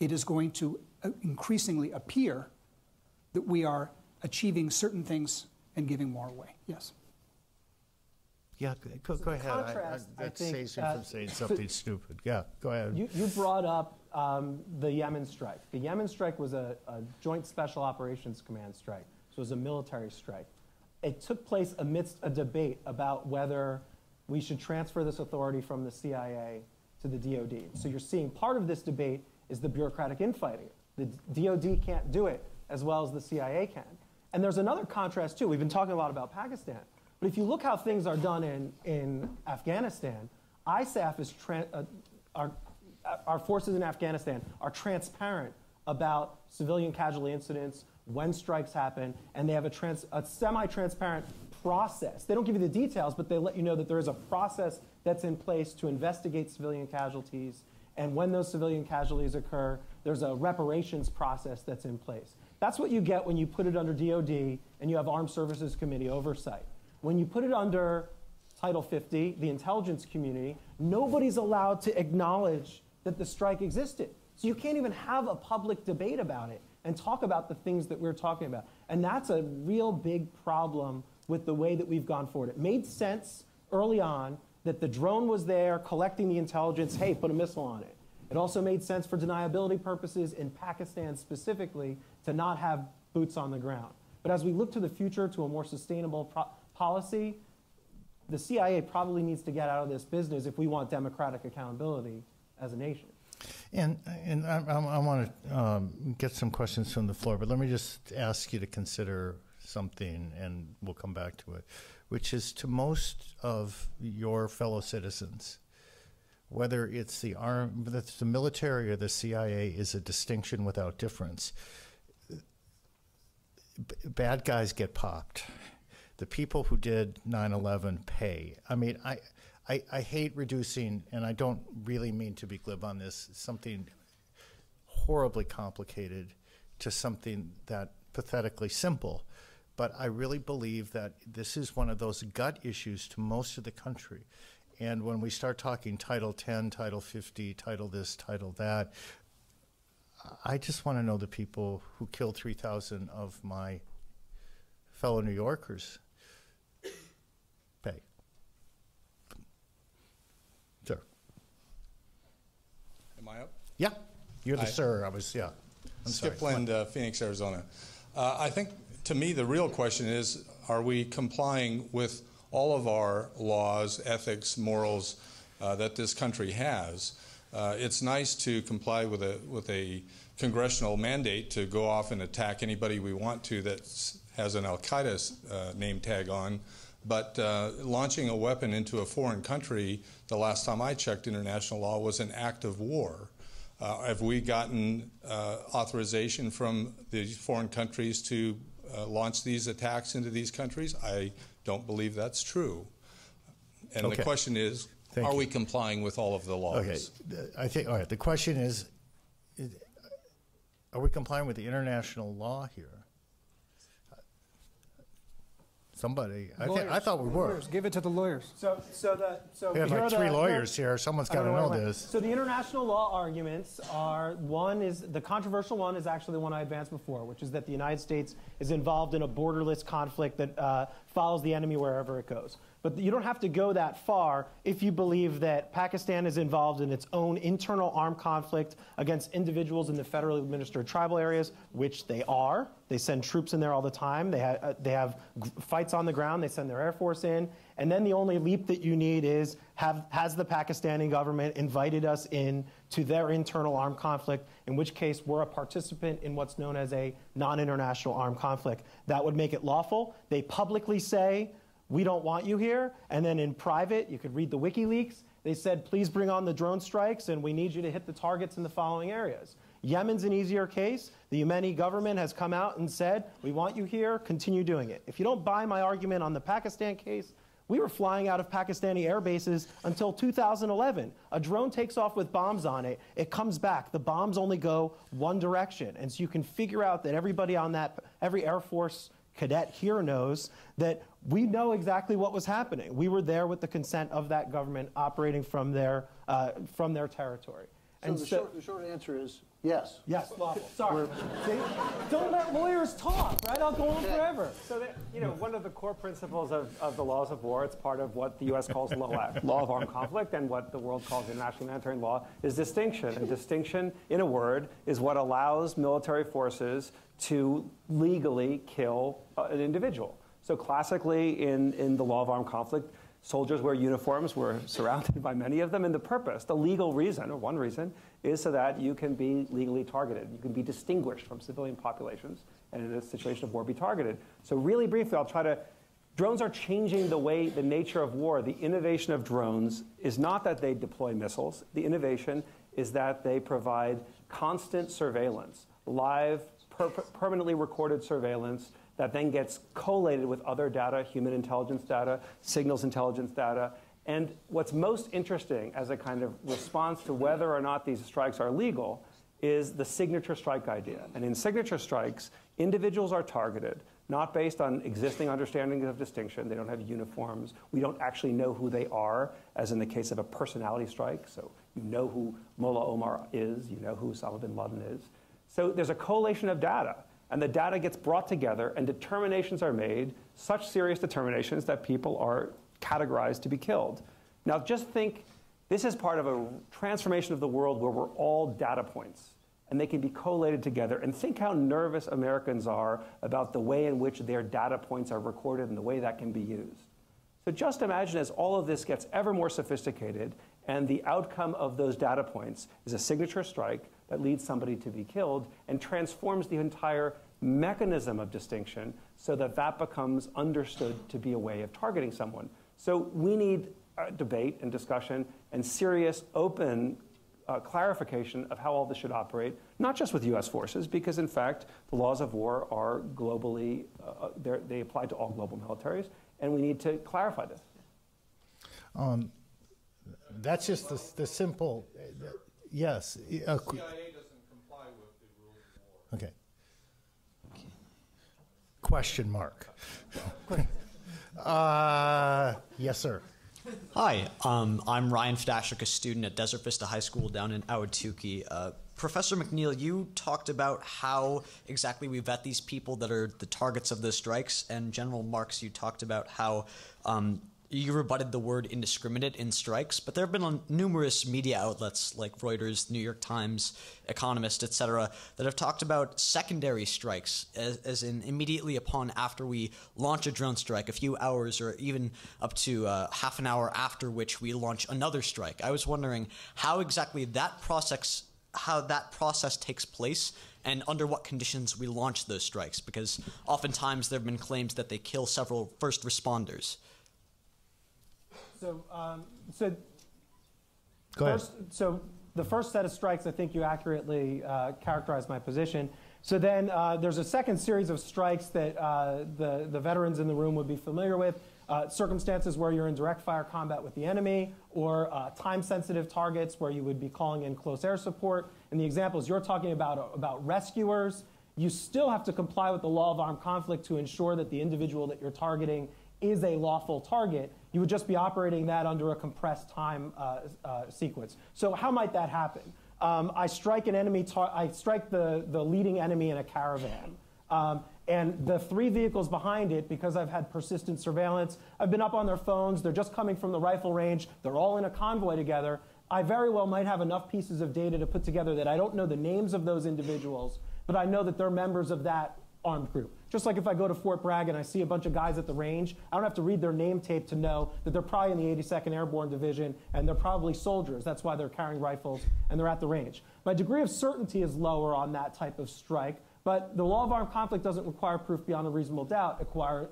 it is going to uh, increasingly appear that we are achieving certain things and giving more away. Yes. Yeah, go, go ahead. I- I- contrast, I That think, saves me uh, from saying something stupid. Yeah, go ahead. You, you brought up um, the Yemen strike. The Yemen strike was a, a Joint Special Operations Command strike, so it was a military strike. It took place amidst a debate about whether we should transfer this authority from the CIA to the DoD. So you're seeing part of this debate is the bureaucratic infighting. The DoD can't do it as well as the CIA can. And there's another contrast too. We've been talking a lot about Pakistan, but if you look how things are done in, in Afghanistan, ISAF is uh, our, our forces in Afghanistan are transparent about civilian casualty incidents, when strikes happen, and they have a, trans, a semi-transparent process. They don't give you the details, but they let you know that there is a process that's in place to investigate civilian casualties. And when those civilian casualties occur, there's a reparations process that's in place. That's what you get when you put it under DoD and you have Armed Services Committee oversight. When you put it under Title 50, the intelligence community, nobody's allowed to acknowledge that the strike existed. So you can't even have a public debate about it and talk about the things that we're talking about. And that's a real big problem with the way that we've gone forward. It made sense early on that the drone was there collecting the intelligence, hey, put a missile on it. It also made sense for deniability purposes in Pakistan specifically to not have boots on the ground. But as we look to the future to a more sustainable policy, the CIA probably needs to get out of this business if we want democratic accountability as a nation. And, and I, I, I want to um, get some questions from the floor, but let me just ask you to consider something, and we'll come back to it, which is to most of your fellow citizens, whether it's the arm, whether it's the military or the CIA, is a distinction without difference. Bad guys get popped. The people who did 9/11 pay. I mean, I, I, I hate reducing, and I don't really mean to be glib on this. Something horribly complicated to something that pathetically simple. But I really believe that this is one of those gut issues to most of the country. And when we start talking Title 10, Title 50, Title this, Title that, I just want to know the people who killed 3,000 of my fellow New Yorkers pay. Sir. Am I up? Yeah, you're the Hi. sir. I was, yeah. I'm Skip sorry. Lind, uh, Phoenix, Arizona. Uh, I think, to me, the real question is, are we complying with all of our laws, ethics, morals uh, that this country has? Uh, it's nice to comply with a, with a congressional mandate to go off and attack anybody we want to that has an Al Qaeda uh, name tag on. But uh, launching a weapon into a foreign country, the last time I checked international law, was an act of war. Uh, have we gotten uh, authorization from these foreign countries to uh, launch these attacks into these countries? I don't believe that's true. And Okay. the question is, Thank are you. we complying with all of the laws? Okay, I think, all right, the question is, is- are we complying with the international law here? Somebody, I think, I thought we were. Lawyers, Give it to the lawyers. So, so the so We have like three the- lawyers here, someone's I got to know where this. So the international law arguments are one is the controversial one is actually the one I advanced before, which is that the United States is involved in a borderless conflict that uh, follows the enemy wherever it goes. But you don't have to go that far if you believe that Pakistan is involved in its own internal armed conflict against individuals in the federally administered tribal areas, which they are. They send troops in there all the time. They, ha- uh, they have fights on the ground. They send their air force in. And then the only leap that you need is have, has the Pakistani government invited us in to their internal armed conflict, in which case we're a participant in what's known as a non international armed conflict. That would make it lawful. They publicly say, we don't want you here. And then in private, you could read the WikiLeaks. They said, please bring on the drone strikes, and we need you to hit the targets in the following areas. Yemen's an easier case. The Yemeni government has come out and said, we want you here, continue doing it. If you don't buy my argument on the Pakistan case, we were flying out of Pakistani air bases until 2011. A drone takes off with bombs on it, it comes back. The bombs only go one direction. And so you can figure out that everybody on that, every Air Force cadet here knows that we know exactly what was happening. We were there with the consent of that government operating from their, uh, from their territory. So the short, the short answer is yes. Yes, lawful. Sorry. See? Don't let lawyers talk, right? I'll go on forever. So, that, you know, one of the core principles of, of the laws of war, it's part of what the U.S. calls law, law of armed conflict and what the world calls international humanitarian law, is distinction. And distinction, in a word, is what allows military forces to legally kill uh, an individual. So classically, in, in the law of armed conflict, soldiers wear uniforms. We're surrounded by many of them. And the purpose, the legal reason, or one reason, is so that you can be legally targeted. You can be distinguished from civilian populations and in a situation of war be targeted. So really briefly, I'll try to Drones are changing the way, the nature of war. The innovation of drones is not that they deploy missiles. The innovation is that they provide constant surveillance, live, per- permanently recorded surveillance that then gets collated with other data, human intelligence data, signals intelligence data. And what's most interesting as a kind of response to whether or not these strikes are legal is the signature strike idea. And in signature strikes, individuals are targeted not based on existing understandings of distinction. They don't have uniforms. We don't actually know who they are, as in the case of a personality strike. So you know who Mullah Omar is, you know who Osama bin Laden is. So there's a collation of data, and the data gets brought together, and determinations are made, such serious determinations that people are categorized to be killed. Now just think this is part of a transformation of the world where we're all data points and they can be collated together. And think how nervous Americans are about the way in which their data points are recorded and the way that can be used. So just imagine as all of this gets ever more sophisticated and the outcome of those data points is a signature strike that leads somebody to be killed and transforms the entire mechanism of distinction so that that becomes understood to be a way of targeting someone. So we need uh, debate and discussion and serious, open uh, clarification of how all this should operate, not just with U.S. forces, because in fact the laws of war are globally, uh, they apply to all global militaries, and we need to clarify this. Um, that's just the, the simple, uh, yes. Uh, qu- CIA doesn't comply with the rules of war. okay. Question mark. uh, yes, sir. Hi, um, I'm Ryan Fdashik, a student at Desert Vista High School down in Ahwatukee. Uh, Professor McNeal, you talked about how exactly we vet these people that are the targets of the strikes, and General Marks, you talked about how um, you rebutted the word indiscriminate in strikes, but there have been numerous media outlets like Reuters, New York Times, Economist, etc., that have talked about secondary strikes, as, as in immediately upon after we launch a drone strike, a few hours or even up to uh, half an hour after which we launch another strike. I was wondering how exactly that process how that process takes place and under what conditions we launch those strikes because oftentimes there have been claims that they kill several first responders. So, um, so Go ahead. first, so the first set of strikes, I think you accurately uh, characterized my position. So then uh, there's a second series of strikes that uh, the, the veterans in the room would be familiar with. Uh, circumstances where you're in direct fire combat with the enemy, or uh, time sensitive targets where you would be calling in close air support. And the examples you're talking about about rescuers, you still have to comply with the law of armed conflict to ensure that the individual that you're targeting is a lawful target. You would just be operating that under a compressed time uh, uh, sequence. So, how might that happen? Um, I strike an enemy, I strike the, the leading enemy in a caravan. Um, and the three vehicles behind it, because I've had persistent surveillance, I've been up on their phones, they're just coming from the rifle range, they're all in a convoy together. I very well might have enough pieces of data to put together that I don't know the names of those individuals, but I know that they're members of that armed group. Just like if I go to Fort Bragg and I see a bunch of guys at the range, I don't have to read their name tape to know that they're probably in the 82nd Airborne Division and they're probably soldiers. That's why they're carrying rifles and they're at the range. My degree of certainty is lower on that type of strike, but the law of armed conflict doesn't require proof beyond a reasonable doubt. It,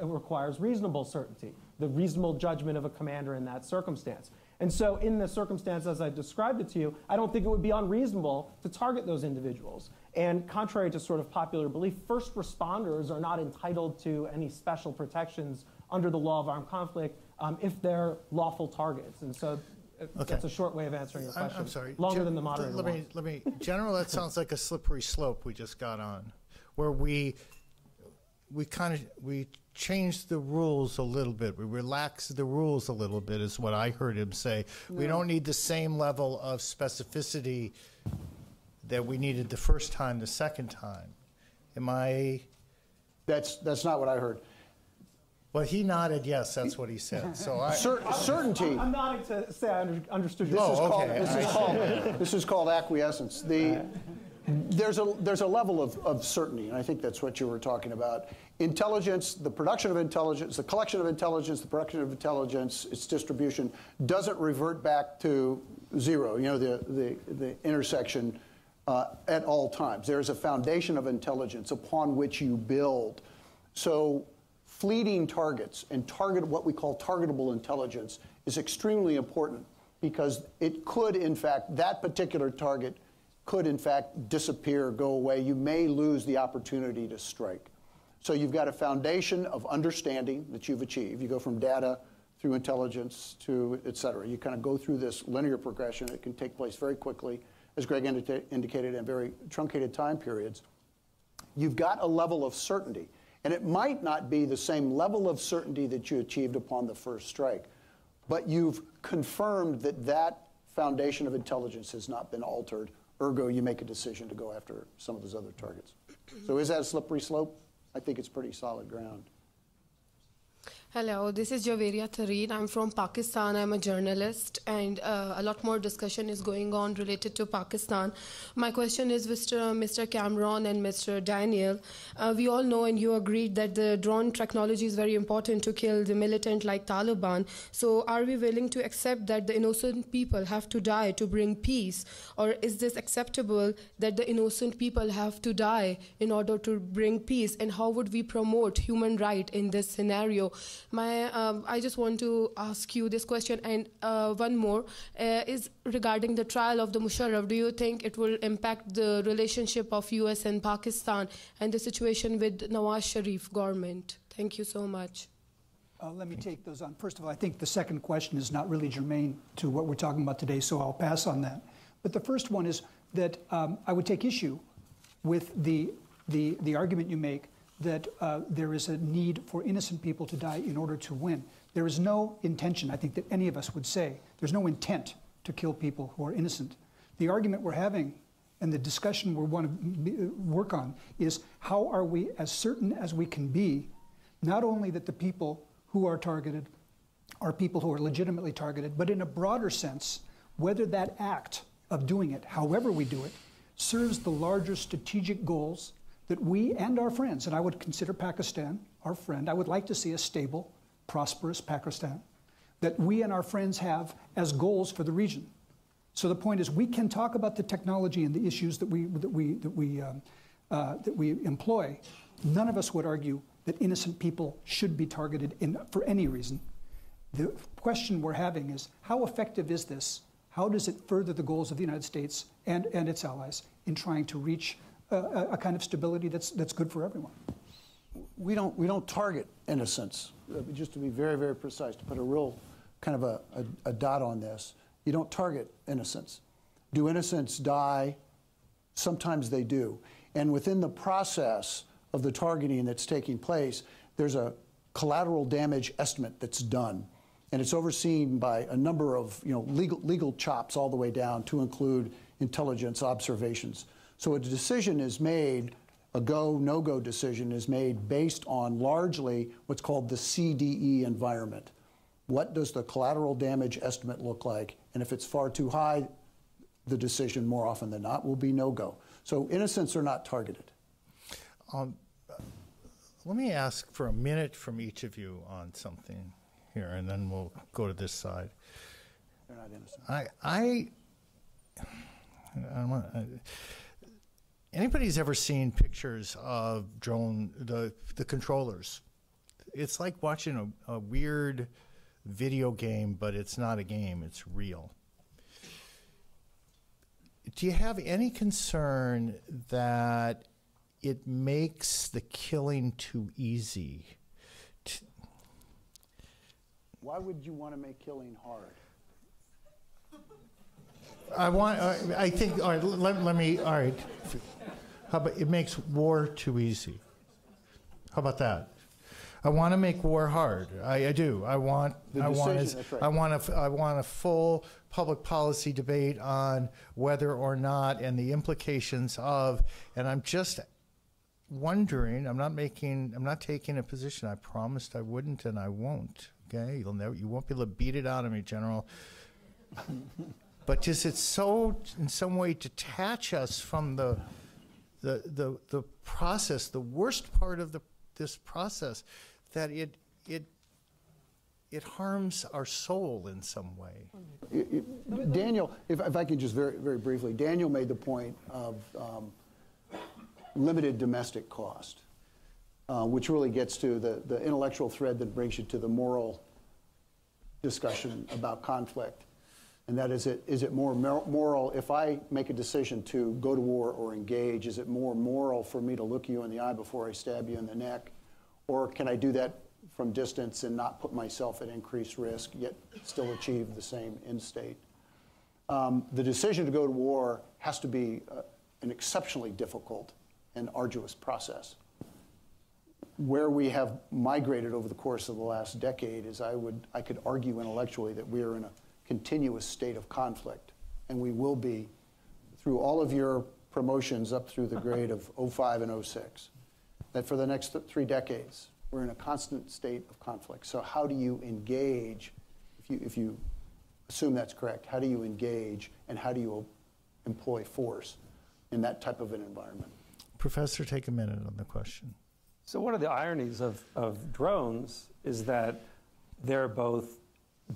requires reasonable certainty, the reasonable judgment of a commander in that circumstance. And so, in the circumstance as I described it to you, I don't think it would be unreasonable to target those individuals. And contrary to sort of popular belief, first responders are not entitled to any special protections under the law of armed conflict um, if they're lawful targets. And so, uh, Okay. that's a short way of answering your question. I'm sorry. Longer Gen- than the moderator Let me, let me, General, that sounds like a slippery slope we just got on, where we, we kind of, we changed the rules a little bit. We relaxed the rules a little bit, is what I heard him say. We don't need the same level of specificity that we needed the first time, the second time. Am I, That's, that's not what I heard. well, he nodded, yes, that's what he said. So I, Cer- certainty. I'm nodding to say I under, understood your oh, This is Oh, called, okay. this is called, this is called acquiescence. The, there's a, there's a level of, of certainty, and I think that's what you were talking about. Intelligence, the production of intelligence, the collection of intelligence, the production of intelligence, its distribution, doesn't revert back to zero, you know, the, the, the intersection uh, at all times. There is a foundation of intelligence upon which you build. So fleeting targets and target what we call targetable intelligence is extremely important because it could in fact that particular target could in fact disappear go away. You may lose the opportunity to strike. So you've got a foundation of understanding that you've achieved. You go from data through intelligence to et cetera. You kind of go through this linear progression. It can take place very quickly as greg indica- indicated in very truncated time periods you've got a level of certainty. And it might not be the same level of certainty that you achieved upon the first strike, but you've confirmed that that foundation of intelligence has not been altered. Ergo, you make a decision to go after some of those other targets. So, is that a slippery slope? I think it's pretty solid ground. Hello, this is Javeria Thareed. I'm from Pakistan. I'm a journalist, and uh, a lot more discussion is going on related to Pakistan. My question is, Mr. Mr. Cameron and Mr. Daniel. Uh, we all know, and you agreed that the drone technology is very important to kill the militant like Taliban. So, are we willing to accept that the innocent people have to die to bring peace, or is this acceptable that the innocent people have to die in order to bring peace? And how would we promote human right in this scenario? My, um, I just want to ask you this question, and uh, one more uh, is regarding the trial of the Musharraf. Do you think it will impact the relationship of U.S. and Pakistan and the situation with Nawaz Sharif government? Thank you so much. Uh, let me take those on. First of all, I think the second question is not really germane to what we're talking about today, so I'll pass on that. But the first one is that um, I would take issue with the, the, the argument you make that uh, there is a need for innocent people to die in order to win. There is no intention, I think, that any of us would say, there's no intent to kill people who are innocent. The argument we're having and the discussion we want to work on is how are we as certain as we can be, not only that the people who are targeted are people who are legitimately targeted, but in a broader sense, whether that act of doing it, however we do it, serves the larger strategic goals that we and our friends, and I would consider Pakistan our friend, I would like to see a stable, prosperous Pakistan, that we and our friends have as goals for the region. So the point is, we can talk about the technology and the issues that we, that we, that we, um, uh, that we employ. None of us would argue that innocent people should be targeted in, for any reason. The question we're having is how effective is this? how does it further the goals of the United States and, and its allies in trying to reach a, kind of stability that's, that's good for everyone? We don't, we don't target innocence. Uh, Just to be very, very precise, to put a real kind of a, a, a dot on this, you don't target innocence. Do innocents die? Sometimes they do. And within the process of the targeting that's taking place, there's a collateral damage estimate that's done. And it's overseen by a number of you know, legal, legal chops all the way down to include intelligence observations. So a decision is made, a go, no go decision is made based on largely what's called the CDE environment. What does the collateral damage estimate look like? And if it's far too high, the decision more often than not will be no go. So innocents are not targeted. Um, let me ask for a minute from each of you on something here, and then we'll go to this side. They're not innocent. I, I, I want, anybody's ever seen pictures of drone the the controllers? It's like watching a, a weird video game, but it's not a game; it's real. Do you have any concern that it makes the killing too easy? Why would you want to make killing hard? I want. Uh, I think. All right. Let, let me. All right. How about it makes war too easy? How about that? I want to make war hard. I, I do. I want. The I want. decision, that's right. I want a. I want a full public policy debate on whether or not and the implications of. And I'm just wondering. I'm not making. I'm not taking a position. I promised I wouldn't, and I won't. Okay. You'll never. You won't be able to beat it out of me, General but does it so in some way detach us from the the the, the process the worst part of the this process that it it it harms our soul in some way Daniel, if, if I can just very, very briefly, Daniel made the point of um, limited domestic cost, uh, which really gets to the, the intellectual thread that brings you to the moral discussion about conflict. And that is it, is it more moral, if I make a decision to go to war or engage, is it more moral for me to look you in the eye before I stab you in the neck? Or can I do that from distance and not put myself at increased risk, yet still achieve the same end state? Um, the decision to go to war has to be uh, an exceptionally difficult and arduous process. Where we have migrated over the course of the last decade is I would I could argue intellectually that we are in a continuous state of conflict, and we will be through all of your promotions up through the grade of 05 and 06. That for the next th- three decades, we're in a constant state of conflict. So how do you engage, if you, if you assume that's correct, how do you engage and how do you employ force in that type of an environment? professor take a minute on the question So one of the ironies of, of drones is that they're both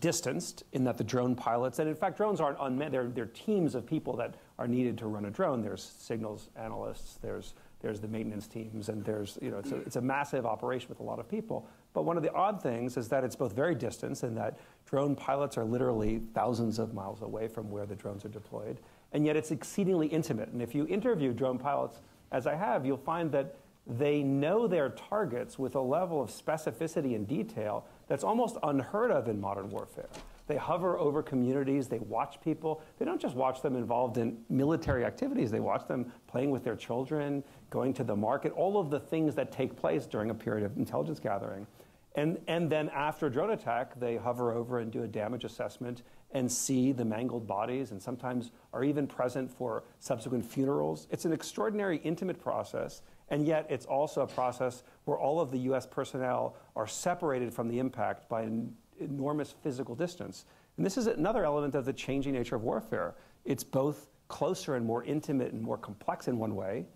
distanced in that the drone pilots, and in fact, drones aren't unmanned. They're, they're teams of people that are needed to run a drone. There's signals analysts, there's, there's the maintenance teams, and there's, you know, it's a, it's a massive operation with a lot of people. But one of the odd things is that it's both very distanced and that drone pilots are literally thousands of miles away from where the drones are deployed, and yet it's exceedingly intimate. And if you interview drone pilots, as I have, you'll find that they know their targets with a level of specificity and detail that's almost unheard of in modern warfare. They hover over communities, they watch people. They don't just watch them involved in military activities, they watch them playing with their children, going to the market, all of the things that take place during a period of intelligence gathering. And, and then after a drone attack, they hover over and do a damage assessment and see the mangled bodies and sometimes are even present for subsequent funerals. It's an extraordinary, intimate process, and yet it's also a process where all of the US personnel are separated from the impact by an enormous physical distance. And this is another element of the changing nature of warfare. It's both closer and more intimate and more complex in one way,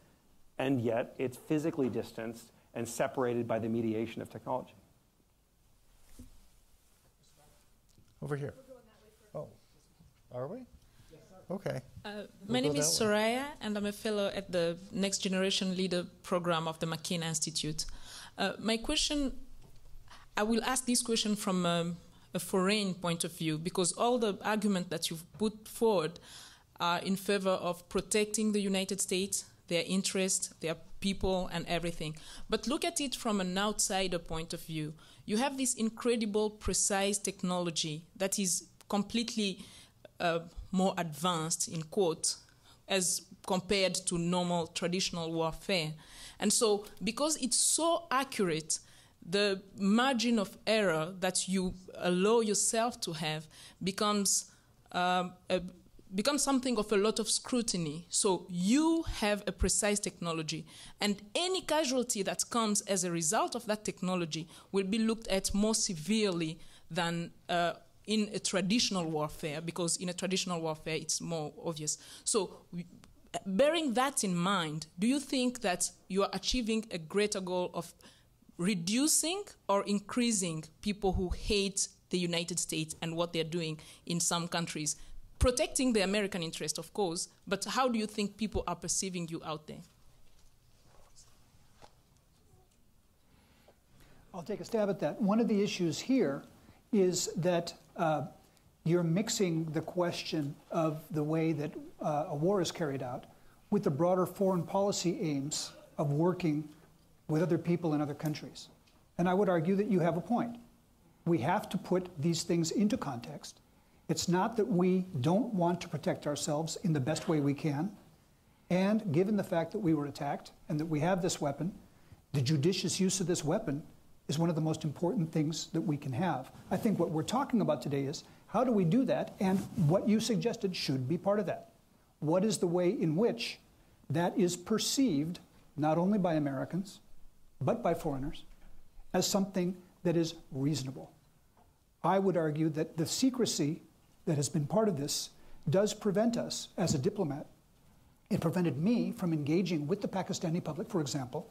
and yet it's physically distanced and separated by the mediation of technology. over here oh are we okay Uh, We'll my name is that way. Soraya, and I'm a fellow at the Next Generation Leader program of the McCain Institute. Uh, my question I will ask this question from um, a foreign point of view because all the argument that you've put forward are in favor of protecting the United States, their interests, their people, and everything. But look at it from an outsider point of view. You have this incredible, precise technology that is completely uh, more advanced, in quote, as compared to normal traditional warfare. And so, because it's so accurate, the margin of error that you allow yourself to have becomes um, a, becomes something of a lot of scrutiny. So you have a precise technology, and any casualty that comes as a result of that technology will be looked at more severely than uh, in a traditional warfare, because in a traditional warfare it's more obvious. So. Bearing that in mind, do you think that you are achieving a greater goal of reducing or increasing people who hate the United States and what they're doing in some countries? Protecting the American interest, of course, but how do you think people are perceiving you out there? I'll take a stab at that. One of the issues here is that uh, you're mixing the question of the way that uh, a war is carried out with the broader foreign policy aims of working with other people in other countries. And I would argue that you have a point. We have to put these things into context. It's not that we don't want to protect ourselves in the best way we can. And given the fact that we were attacked and that we have this weapon, the judicious use of this weapon is one of the most important things that we can have. I think what we're talking about today is how do we do that? And what you suggested should be part of that. What is the way in which that is perceived, not only by Americans, but by foreigners, as something that is reasonable. I would argue that the secrecy that has been part of this does prevent us as a diplomat. It prevented me from engaging with the Pakistani public, for example,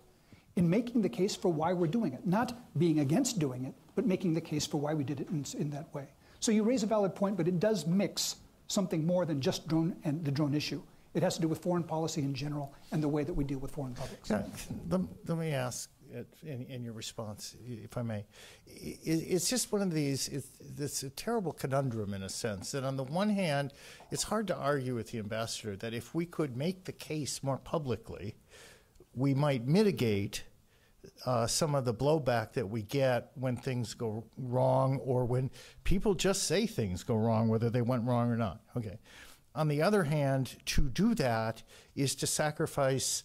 in making the case for why we're doing it. Not being against doing it, but making the case for why we did it in, in that way. So you raise a valid point, but it does mix something more than just drone and the drone issue. It has to do with foreign policy in general and the way that we deal with foreign publics. Yeah, let, let me ask in, in, your response, if I may. it's just one of these, it's, it's, a terrible conundrum in a sense that on the one hand, it's hard to argue with the ambassador that if we could make the case more publicly, we might mitigate uh, some of the blowback that we get when things go wrong or when people just say things go wrong, whether they went wrong or not. Okay. On the other hand, to do that is to sacrifice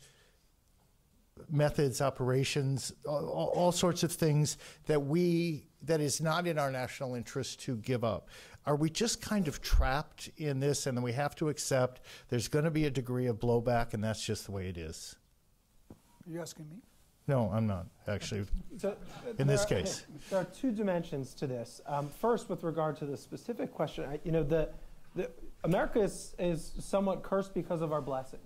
methods, operations, all, all, sorts of things that we that is not in our national interest to give up. Are we just kind of trapped in this, and then we have to accept there's going to be a degree of blowback, and that's just the way it is? Are you asking me? No, I'm not actually. So, in this are, case, there are two dimensions to this. Um, first, with regard to the specific question, I, you know, the, the America is, is somewhat cursed because of our blessings.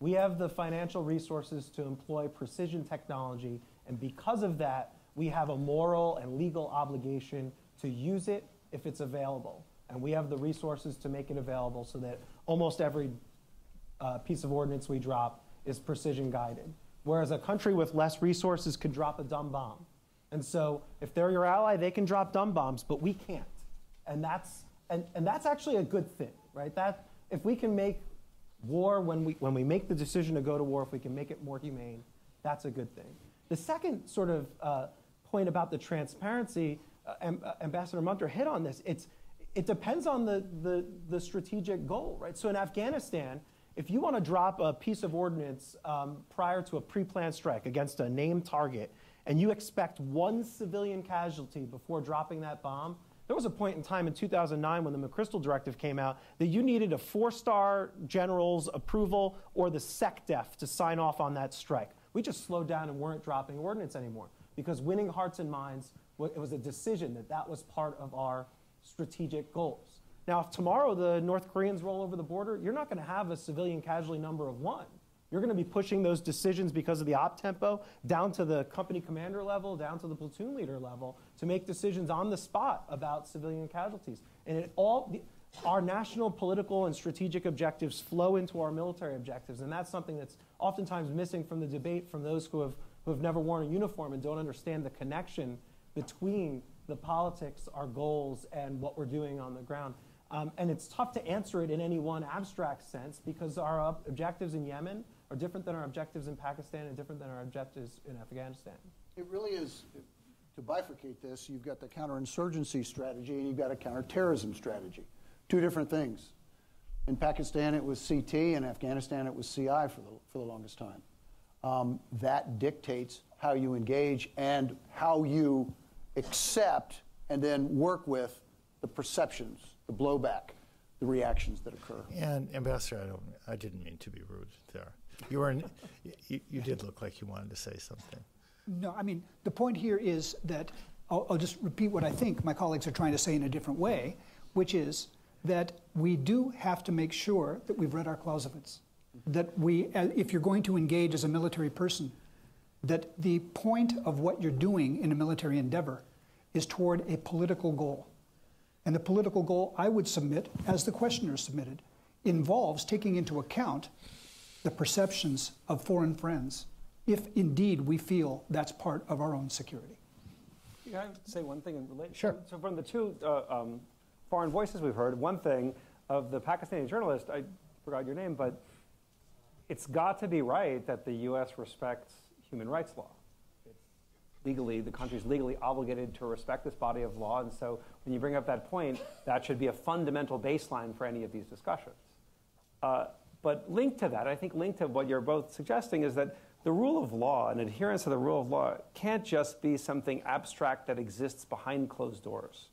We have the financial resources to employ precision technology, and because of that, we have a moral and legal obligation to use it if it's available. And we have the resources to make it available so that almost every uh, piece of ordnance we drop is precision guided. Whereas a country with less resources could drop a dumb bomb. And so if they're your ally, they can drop dumb bombs, but we can't. And that's, and, and that's actually a good thing, right? That, if we can make war, when we, when we make the decision to go to war, if we can make it more humane, that's a good thing. The second sort of uh, point about the transparency, uh, uh, Ambassador Munter hit on this. It's, it depends on the, the, the strategic goal, right? So in Afghanistan, if you want to drop a piece of ordnance um, prior to a pre-planned strike against a named target, and you expect one civilian casualty before dropping that bomb, there was a point in time in 2009 when the McChrystal directive came out that you needed a four-star general's approval or the SecDef to sign off on that strike. We just slowed down and weren't dropping ordnance anymore because winning hearts and minds, it was a decision that that was part of our strategic goals. Now, if tomorrow the North Koreans roll over the border, you're not going to have a civilian casualty number of one. You're going to be pushing those decisions because of the op tempo down to the company commander level, down to the platoon leader level to make decisions on the spot about civilian casualties. And it all, the, our national political and strategic objectives flow into our military objectives. And that's something that's oftentimes missing from the debate from those who have, who have never worn a uniform and don't understand the connection between the politics, our goals, and what we're doing on the ground. Um, and it's tough to answer it in any one abstract sense because our ob- objectives in Yemen are different than our objectives in Pakistan and different than our objectives in Afghanistan. It really is, to bifurcate this, you've got the counterinsurgency strategy and you've got a counterterrorism strategy. Two different things. In Pakistan, it was CT. In Afghanistan, it was CI for the, for the longest time. Um, that dictates how you engage and how you accept and then work with the perceptions, the blowback, the reactions that occur. And Ambassador, I don't, I didn't mean to be rude there. You were, you, you did look like you wanted to say something. No, I mean, the point here is that, I'll, I'll just repeat what I think my colleagues are trying to say in a different way, which is that we do have to make sure that we've read our Clausewitz. That we, uh, if you're going to engage as a military person, that the point of what you're doing in a military endeavor is toward a political goal. And the political goal I would submit, as the questioner submitted, involves taking into account the perceptions of foreign friends, if indeed we feel that's part of our own security. Can I say one thing in relation? Sure. So from the two uh, um, foreign voices we've heard, one thing of the Pakistani journalist, I forgot your name, but it's got to be right that the U.S. respects human rights law. Legally, the country is legally obligated to respect this body of law, and so when you bring up that point, that should be a fundamental baseline for any of these discussions. Uh, but linked to that, I think linked to what you're both suggesting is that the rule of law and adherence to the rule of law can't just be something abstract that exists behind closed doors.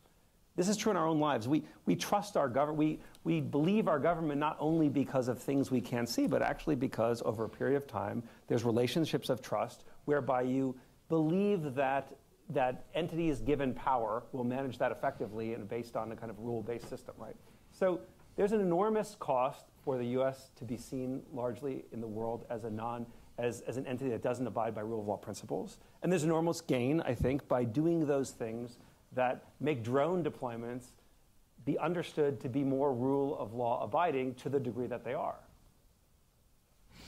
This is true in our own lives. We, we trust our government. We, we believe our government not only because of things we can't see, but actually because over a period of time, there's relationships of trust whereby you believe that that entities given power will manage that effectively and based on a kind of rule-based system, right? So there's an enormous cost for the U.S. to be seen largely in the world as a non as, as an entity that doesn't abide by rule of law principles. And there's enormous gain, I think, by doing those things that make drone deployments be understood to be more rule of law abiding to the degree that they are.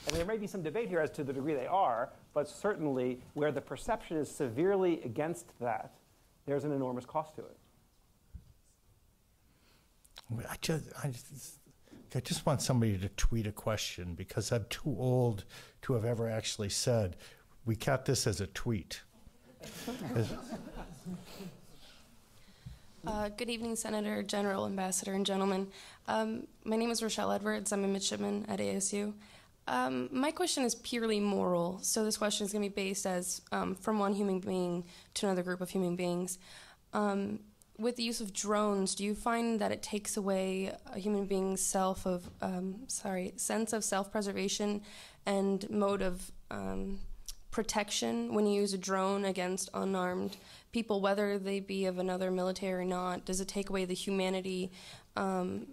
And there may be some debate here as to the degree they are, but certainly where the perception is severely against that, there's an enormous cost to it. I just, I just, I just want somebody to tweet a question because I'm too old to have ever actually said, we got this as a tweet. Uh, good evening, Senator, General, Ambassador, and gentlemen. Um, my name is Rochelle Edwards. I'm a midshipman at ASU. Um, my question is purely moral, so this question is going to be based as um, from one human being to another group of human beings. Um, with the use of drones, do you find that it takes away a human being's self of um, sorry sense of self-preservation and mode of um, protection when you use a drone against unarmed people, whether they be of another military or not? Does it take away the humanity um,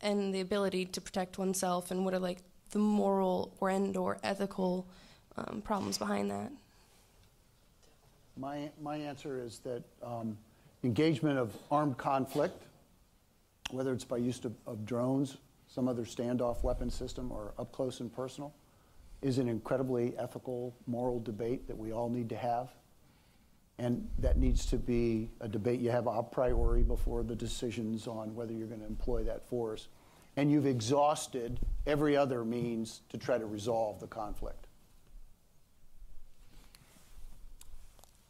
and the ability to protect oneself? And what are like the moral or and or ethical um, problems behind that? My, my answer is that um, engagement of armed conflict, whether it's by use of, of drones, some other standoff weapon system, or up close and personal, is an incredibly ethical, moral debate that we all need to have. And that needs to be a debate you have a priori before the decisions on whether you're going to employ that force. And you've exhausted every other means to try to resolve the conflict.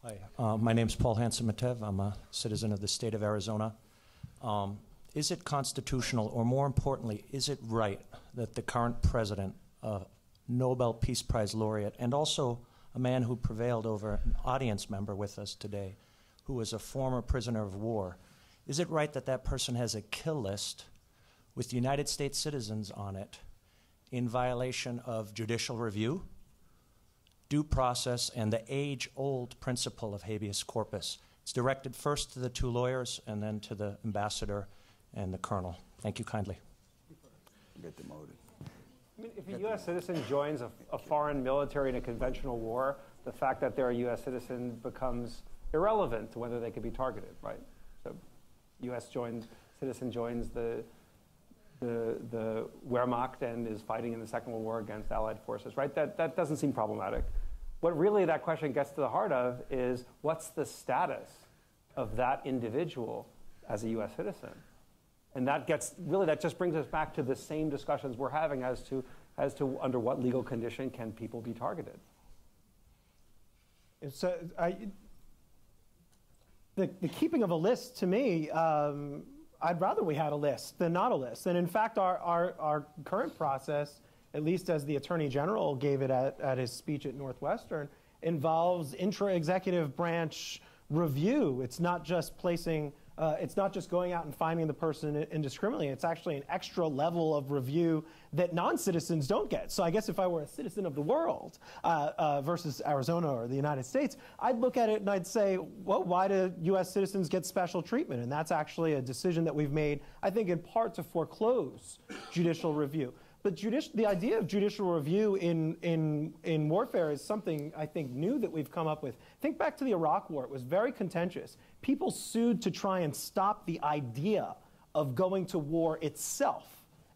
Hi, uh, my name is Paul Hansen Matev. I'm a citizen of the state of Arizona. Um, is it constitutional, or more importantly, is it right that the current president, a Nobel Peace Prize laureate, and also a man who prevailed over an audience member with us today, who was a former prisoner of war, is it right that that person has a kill list with United States citizens on it in violation of judicial review? due process, and the age old principle of habeas corpus. It's directed first to the two lawyers and then to the ambassador and the colonel. Thank you kindly. Get demoted. I mean, if a U.S. citizen joins a, a, foreign military in a conventional war, the fact that they're a U.S. citizen becomes irrelevant to whether they could be targeted, right? So, U.S. joins citizen joins the the, the Wehrmacht and is fighting in the Second World War against Allied forces, right? That, that doesn't seem problematic. What really that question gets to the heart of is what's the status of that individual as a U.S. citizen. And that gets really that just brings us back to the same discussions we're having as to as to under what legal condition can people be targeted. So I, the, the keeping of a list to me, um, I'd rather we had a list than not a list. And in fact, our, our, our current process, at least as the Attorney General gave it at, at his speech at Northwestern, involves intra executive branch review. It's not just placing uh, it's not just going out and finding the person indiscriminately. It's actually an extra level of review that non-citizens don't get. So I guess if I were a citizen of the world uh, uh, versus Arizona or the United States, I'd look at it and I'd say, well, why do U.S. citizens get special treatment? And that's actually a decision that we've made, I think, in part to foreclose judicial review. But judici- the idea of judicial review in, in, in warfare is something I think new that we've come up with. Think back to the Iraq War, it was very contentious. People sued to try and stop the idea of going to war itself.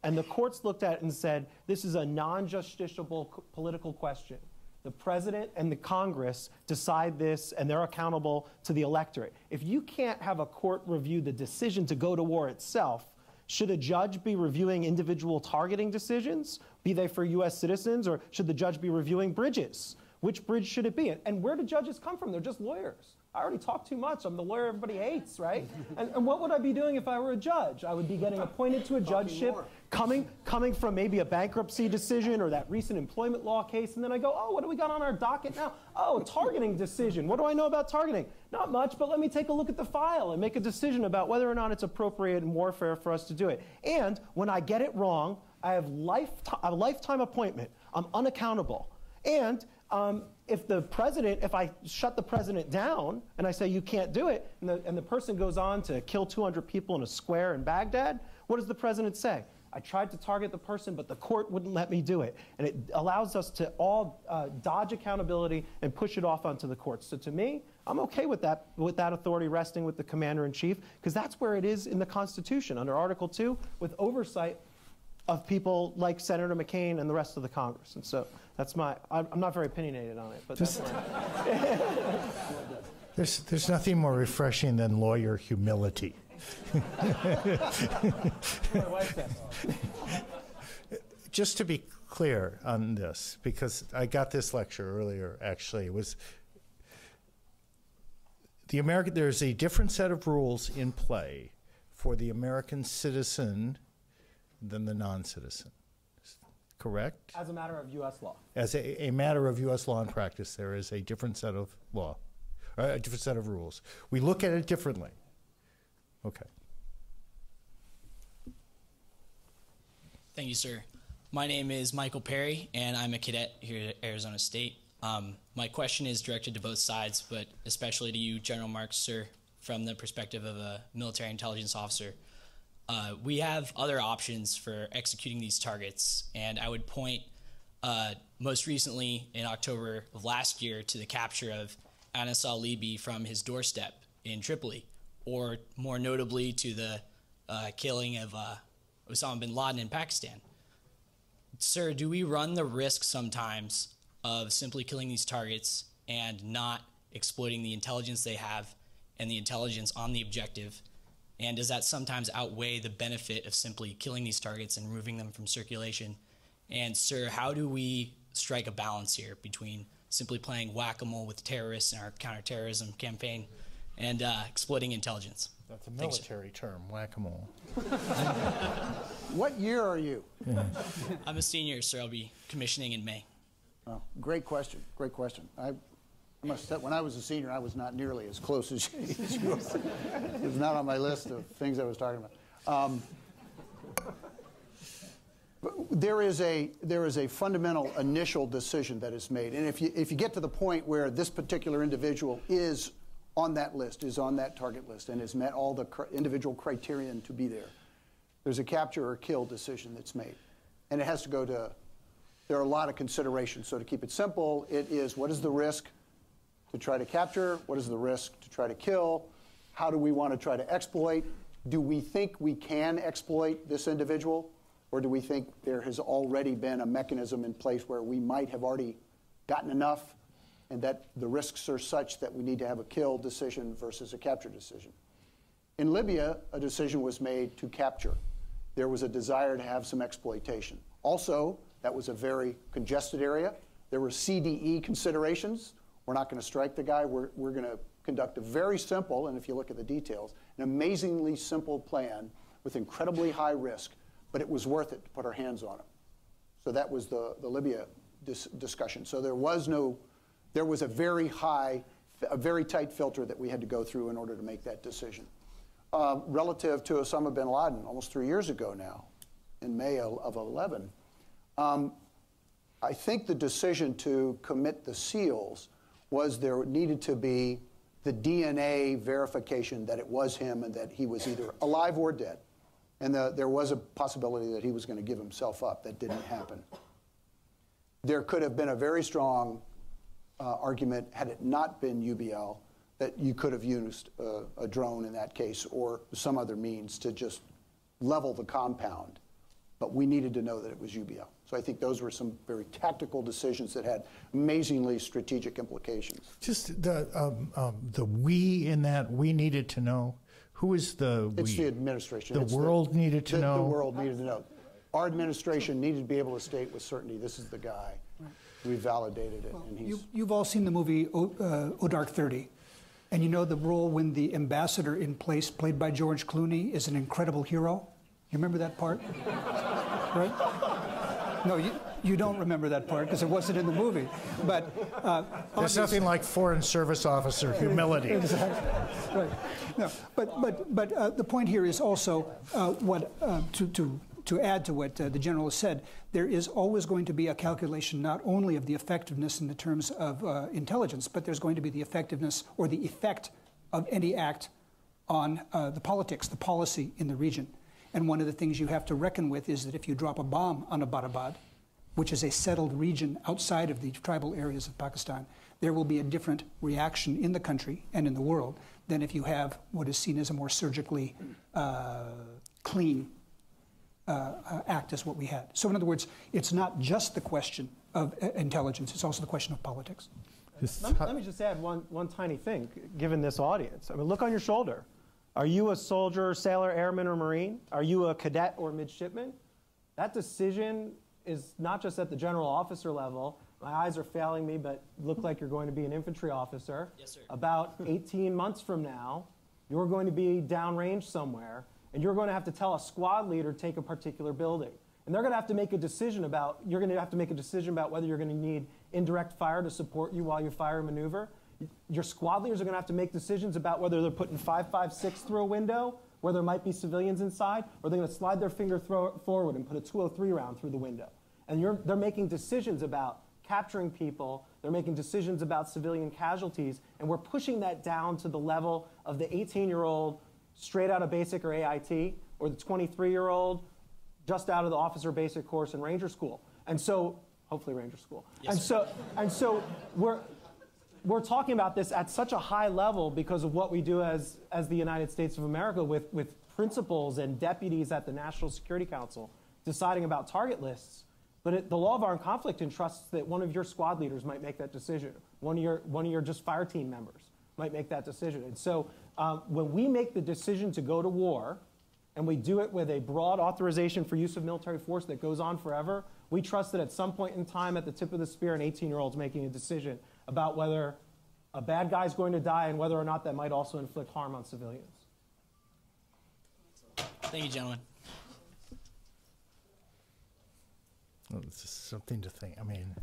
And the courts looked at it and said, this is a non justiciable political question. The president and the Congress decide this, and they're accountable to the electorate. If you can't have a court review the decision to go to war itself, should a judge be reviewing individual targeting decisions, be they for U.S. citizens, or should the judge be reviewing bridges? Which bridge should it be? And where do judges come from? They're just lawyers. I already talked too much. I'm the lawyer everybody hates, right? and, and, what would I be doing if I were a judge? I would be getting appointed to a judgeship, coming, coming from maybe a bankruptcy decision or that recent employment law case, and then I go, oh, what do we got on our docket now? Oh, targeting decision. What do I know about targeting? Not much, but let me take a look at the file and make a decision about whether or not it's appropriate in warfare for us to do it. And when I get it wrong, I have, a lifetime appointment. I'm unaccountable. And um, if the president, if I shut the president down and I say you can't do it, and the, and the person goes on to kill 200 people in a square in Baghdad, what does the president say? I tried to target the person, but the court wouldn't let me do it. And it allows us to all uh, dodge accountability and push it off onto the courts. So to me, I'm okay with that, with that authority resting with the commander in chief, because that's where it is in the Constitution under Article 2, with oversight of people like Senator McCain and the rest of the Congress. And so that's my, I'm not very opinionated on it, but that's there's, there's nothing more refreshing than lawyer humility. Just to be clear on this, because I got this lecture earlier actually, was the American, there's a different set of rules in play for the American citizen than the non citizen correct? As a matter of U.S. law. As a, a matter of U.S. law and practice, there is a different set of law, uh, a different set of rules. We look at it differently. Okay. Thank you, sir. My name is Michael Perry, and I'm a cadet here at Arizona State. Um, my question is directed to both sides, but especially to you, General Marks, sir, from the perspective of a military intelligence officer. Uh, we have other options for executing these targets, and I would point uh, most recently in October of last year to the capture of Anas al-Libi from his doorstep in Tripoli, or more notably to the uh, killing of uh, Osama bin Laden in Pakistan. Sir, do we run the risk sometimes of simply killing these targets and not exploiting the intelligence they have and the intelligence on the objective? And does that sometimes outweigh the benefit of simply killing these targets and removing them from circulation? And, sir, how do we strike a balance here between simply playing whack a mole with terrorists in our counterterrorism campaign and uh, exploiting intelligence? That's a military Thanks, term, whack a mole. what year are you? I'm a senior, sir. I'll be commissioning in May. Oh, great question. Great question. I I must say, when I was a senior, I was not nearly as close as you were. it was not on my list of things I was talking about. Um, there is a there is a fundamental initial decision that is made, and if you if you get to the point where this particular individual is on that list, is on that target list, and has met all the cr- individual criterion to be there, there's a capture or kill decision that's made, and it has to go to. There are a lot of considerations. So to keep it simple, it is what is the risk to try to capture? What is the risk to try to kill? How do we want to try to exploit? Do we think we can exploit this individual? Or do we think there has already been a mechanism in place where we might have already gotten enough and that the risks are such that we need to have a kill decision versus a capture decision. In Libya, a decision was made to capture. There was a desire to have some exploitation. Also, that was a very congested area. There were CDE considerations. We're not going to strike the guy. We're, we're going to conduct a very simple, and if you look at the details, an amazingly simple plan with incredibly high risk, but it was worth it to put our hands on him. So that was the, the Libya dis discussion. So there was no, there was a very high, a very tight filter that we had to go through in order to make that decision. Uh, relative to Osama bin Laden, almost three years ago now, in May of 11, um, I think the decision to commit the SEALs was there needed to be the DNA verification that it was him and that he was either alive or dead. And the, there was a possibility that he was going to give himself up. That didn't happen. There could have been a very strong argument, had it not been UBL, that you could have used uh, a drone in that case or some other means to just level the compound. But we needed to know that it was UBL. So I think those were some very tactical decisions that had amazingly strategic implications. Just the um, um, the we in that we needed to know. Who is the It's the administration. The It's world needed to the, know. The world needed to know. Our administration needed to be able to state with certainty this is the guy. We validated it, and he's. You, you've all seen the movie o, uh, o Dark Thirty, and you know the role when the ambassador in place, played by George Clooney, is an incredible hero. You remember that part, right? No, you, you don't remember that part because it wasn't in the movie. But uh, There's nothing like foreign service officer humility. Exactly. Right. No, but but but uh, the point here is also uh, what uh, to to to add to what uh, the general has said. There is always going to be a calculation not only of the effectiveness in the terms of uh, intelligence, but there's going to be the effectiveness or the effect of any act on uh, the politics, the policy in the region. And one of the things you have to reckon with is that if you drop a bomb on Abbottabad, which is a settled region outside of the tribal areas of Pakistan, there will be a different reaction in the country and in the world than if you have what is seen as a more surgically uh, clean uh, uh, act as what we had. So, in other words, it's not just the question of uh, intelligence, it's also the question of politics. Let me, let me just add one, one tiny thing, given this audience. I mean, look on your shoulder. Are you a soldier, sailor, airman, or marine? Are you a cadet or midshipman? That decision is not just at the general officer level. My eyes are failing me, but look like you're going to be an infantry officer. Yes, sir. About 18 months from now, you're going to be downrange somewhere, and you're going to have to tell a squad leader to take a particular building. And they're going to have to make a decision about, you're going to have to make a decision about whether you're going to need indirect fire to support you while you fire maneuver. Your squad leaders are going to have to make decisions about whether they're putting 556 through a window where there might be civilians inside, or they're going to slide their finger forward and put a 203 round through the window. And they're making decisions about capturing people, they're making decisions about civilian casualties, and we're pushing that down to the level of the 18 year old straight out of basic or AIT, or the 23 year old just out of the officer basic course in Ranger School. And so, hopefully, Ranger School. Yes, and sir. so, and so we're, we're talking about this at such a high level because of what we do as, as the United States of America with, with principals and deputies at the National Security Council deciding about target lists. But it, the law of armed conflict entrusts that one of your squad leaders might make that decision. One of your, one of your just fire team members might make that decision. And so um, when we make the decision to go to war, and we do it with a broad authorization for use of military force that goes on forever, we trust that at some point in time, at the tip of the spear, an 18 year old is making a decision about whether a bad guy is going to die and whether or not that might also inflict harm on civilians. Thank you, gentlemen. Well, it's just something to think. I mean,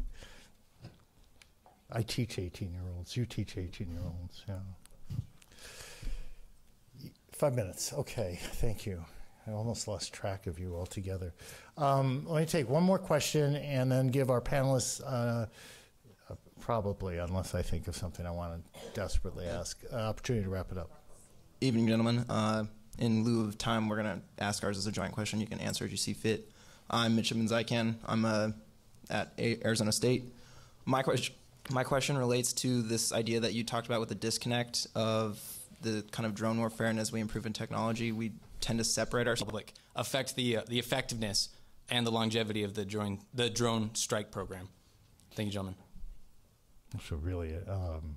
I teach 18 year olds. You teach 18 year olds. Yeah. Five minutes. Okay. Thank you. I almost lost track of you altogether. Um, let me take one more question and then give our panelists, uh, uh, probably, unless I think of something I want to desperately ask, uh, opportunity to wrap it up. Evening, gentlemen. Uh, in lieu of time, we're going to ask ours as a joint question. You can answer as you see fit. I'm Midshipman Zykan. I'm uh, at A- Arizona State. My, question, my question relates to this idea that you talked about with the disconnect of the kind of drone warfare, and as we improve in technology, we tend to separate ourselves. Public affect the uh, the effectiveness and the longevity of the drone the drone strike program. Thank you, gentlemen. So really, um,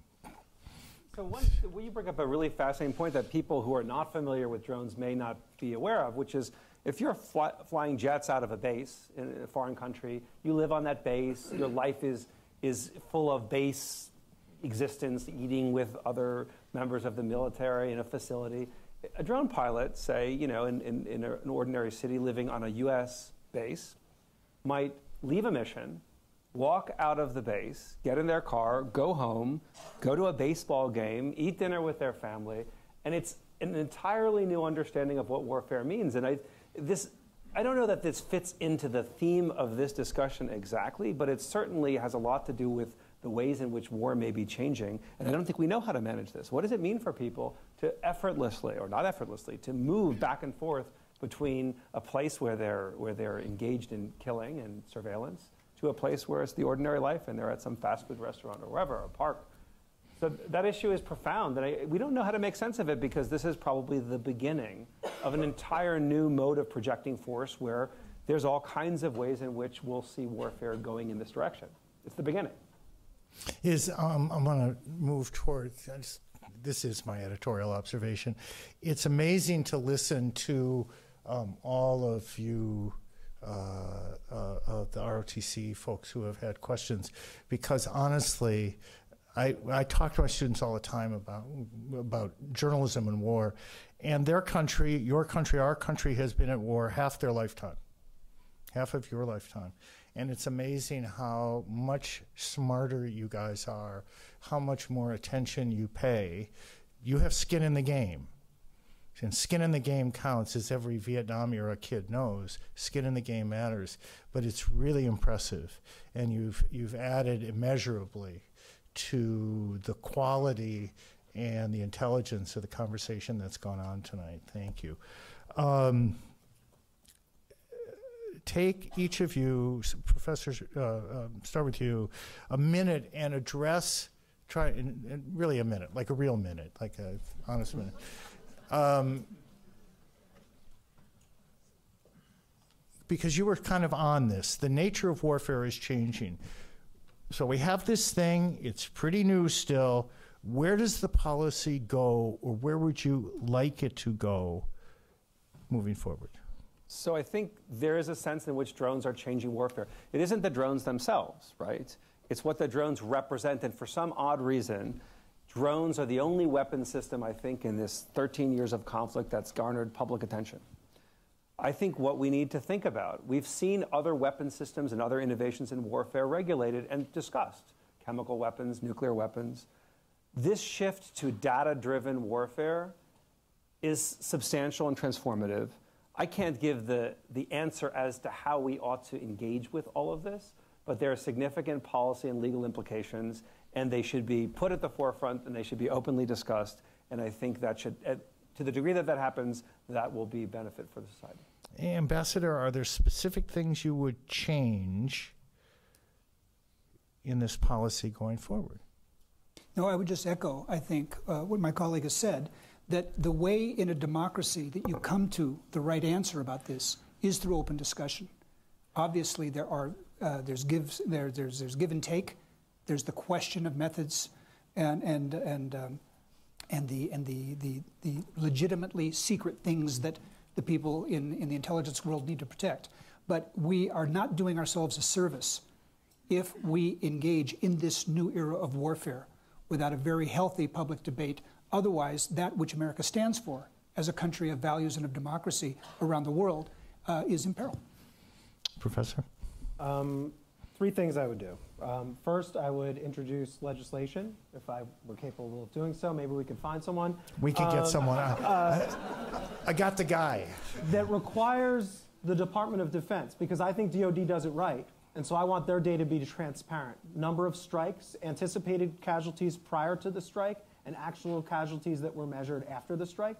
So one, well, you bring up a really fascinating point that people who are not familiar with drones may not be aware of, which is if you're fly, flying jets out of a base in a foreign country, you live on that base, your life is, is full of base existence, eating with other members of the military in a facility. A drone pilot, say, you know, in, in, in a, an ordinary city living on a US base, might leave a mission, walk out of the base, get in their car, go home, go to a baseball game, eat dinner with their family, and it's an entirely new understanding of what warfare means. And I, this, I don't know that this fits into the theme of this discussion exactly, but it certainly has a lot to do with the ways in which war may be changing. And I don't think we know how to manage this. What does it mean for people to effortlessly, or not effortlessly, to move back and forth between a place where they're, where they're engaged in killing and surveillance to a place where it's the ordinary life and they're at some fast food restaurant or wherever, a park? So that issue is profound, and I, we don't know how to make sense of it because this is probably the beginning of an entire new mode of projecting force where there's all kinds of ways in which we'll see warfare going in this direction. It's the beginning. Is um, I'm going to move towards. Just- this is my editorial observation. It's amazing to listen to um, all of you, uh, uh, of the ROTC folks who have had questions, because honestly, I, I talk to my students all the time about about journalism and war, and their country, your country, our country has been at war half their lifetime half of your lifetime. And it's amazing how much smarter you guys are, how much more attention you pay. You have skin in the game. And skin in the game counts, as every Vietnam era kid knows. Skin in the game matters. But it's really impressive. And you've, you've added immeasurably to the quality and the intelligence of the conversation that's gone on tonight. Thank you. Um, take each of you, professors, uh, um, start with you, a minute and address, try, in, in really a minute, like a real minute, like a honest minute. Um, because you were kind of on this. The nature of warfare is changing. So we have this thing, it's pretty new still. Where does the policy go, or where would you like it to go moving forward? So I think there is a sense in which drones are changing warfare. It isn't the drones themselves, right? It's what the drones represent. And for some odd reason, drones are the only weapon system, I think, in this 13 years of conflict that's garnered public attention. I think what we need to think about, we've seen other weapon systems and other innovations in warfare regulated and discussed chemical weapons, nuclear weapons. This shift to data driven warfare is substantial and transformative. I can't give the, the answer as to how we ought to engage with all of this, but there are significant policy and legal implications, and they should be put at the forefront and they should be openly discussed. And I think that should, to the degree that that happens, that will be benefit for the society. Ambassador, are there specific things you would change in this policy going forward? No, I would just echo, I think, uh, what my colleague has said, that the way in a democracy that you come to the right answer about this is through open discussion. Obviously, there are uh, there's gives there there's there's give and take. There's the question of methods, and and and um, and the and the, the the legitimately secret things that the people in in the intelligence world need to protect. But we are not doing ourselves a service if we engage in this new era of warfare without a very healthy public debate. Otherwise, that which America stands for as a country of values and of democracy around the world uh, is in peril. Professor? Um, three things I would do. Um, first, I would introduce legislation if I were capable of doing so. Maybe we could find someone. We could get Um, someone. uh, I got the guy. that requires the Department of Defense because I think DoD does it right. And so I want their data to be transparent. Number of strikes, anticipated casualties prior to the strike, and actual casualties that were measured after the strike.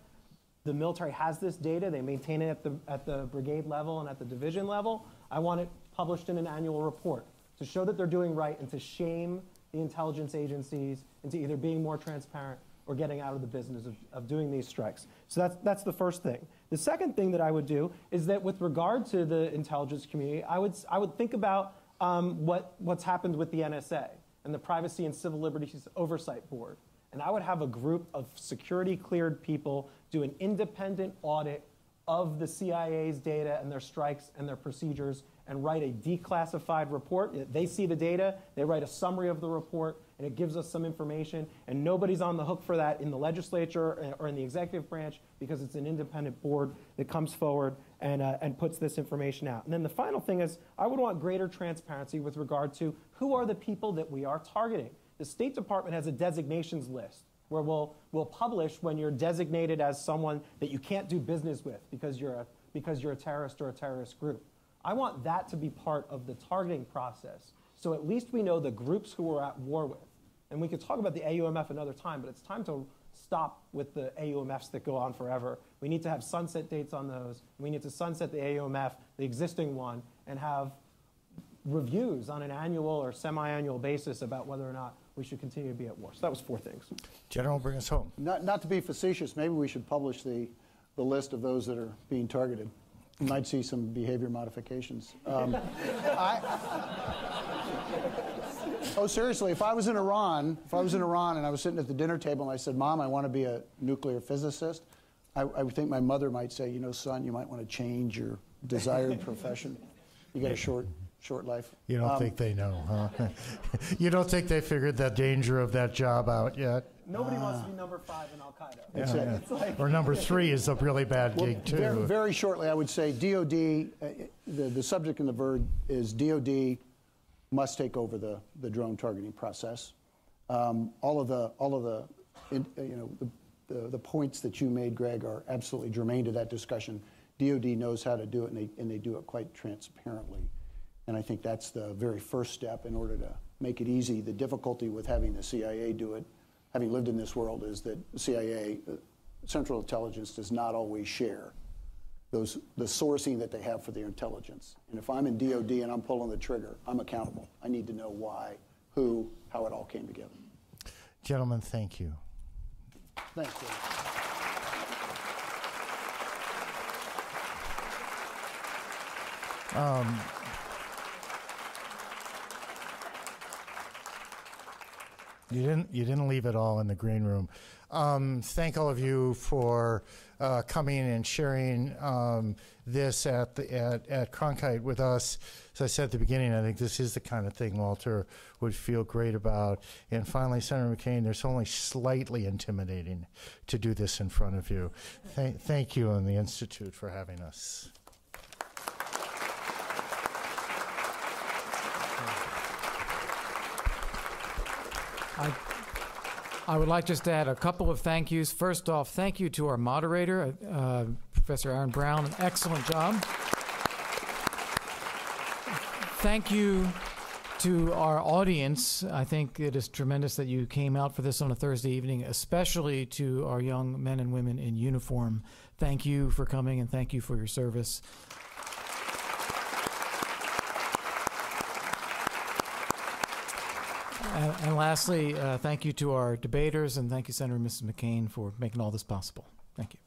The military has this data. They maintain it at the, at the brigade level and at the division level. I want it published in an annual report to show that they're doing right and to shame the intelligence agencies into either being more transparent or getting out of the business of, of doing these strikes. So that's, that's the first thing. The second thing that I would do is that with regard to the intelligence community, I would, I would think about um, what, what's happened with the NSA and the Privacy and Civil Liberties Oversight Board. And I would have a group of security cleared people do an independent audit of the CIA's data and their strikes and their procedures and write a declassified report. They see the data, they write a summary of the report, and it gives us some information. And nobody's on the hook for that in the legislature or in the executive branch because it's an independent board that comes forward and, uh, and puts this information out. And then the final thing is, I would want greater transparency with regard to who are the people that we are targeting. The State Department has a designations list where we'll, we'll publish when you're designated as someone that you can't do business with because you're a, because you're a terrorist or a terrorist group. I want that to be part of the targeting process. So at least we know the groups who we're at war with. And we could talk about the AUMF another time, but it's time to stop with the AUMFs that go on forever. We need to have sunset dates on those. We need to sunset the AUMF, the existing one, and have reviews on an annual or semi-annual basis about whether or not we should continue to be at war. So that was four things. General, bring us home. Not, not to be facetious, maybe we should publish the, the list of those that are being targeted. You might see some behavior modifications. Um, I, oh, seriously, if I was in Iran, if I was in Iran and I was sitting at the dinner table and I said, Mom, I want to be a nuclear physicist, I, I think my mother might say, you know, son, you might want to change your desired profession. You got a short, short life. You don't Um, think they know, huh? you don't think they figured the danger of that job out yet? Nobody wants to be number five in Al Qaeda. Yeah, yeah. Like- or number three is a really bad Well, gig, too. Very, very shortly, I would say DOD, uh, the, the subject in the verb is DOD must take over the, the drone targeting process. Um, all of the, all of the, in, uh, you know, the, the, the points that you made, Greg, are absolutely germane to that discussion. DOD knows how to do it, and they, and they do it quite transparently. And I think that's the very first step in order to make it easy. The difficulty with having the CIA do it, having lived in this world, is that CIA, uh, Central Intelligence, does not always share those, the sourcing that they have for their intelligence. And if I'm in DOD and I'm pulling the trigger, I'm accountable. I need to know why, who, how it all came together. Gentlemen, thank you. Thanks, Dave. Um, you didn't. You didn't leave it all in the green room. Um, thank all of you for uh, coming and sharing um, this at the at, at Cronkite with us. As I said at the beginning, I think this is the kind of thing Walter would feel great about. And finally, Senator McCain, there's only slightly intimidating to do this in front of you. Thank, thank you and the Institute for having us. I, I would like just to add a couple of thank yous. First off, thank you to our moderator, uh, Professor Aaron Brown. An excellent job. Thank you to our audience. I think it is tremendous that you came out for this on a Thursday evening, especially to our young men and women in uniform. Thank you for coming and thank you for your service. And, and lastly, uh, thank you to our debaters, and thank you, Senator and Mrs. McCain, for making all this possible. Thank you.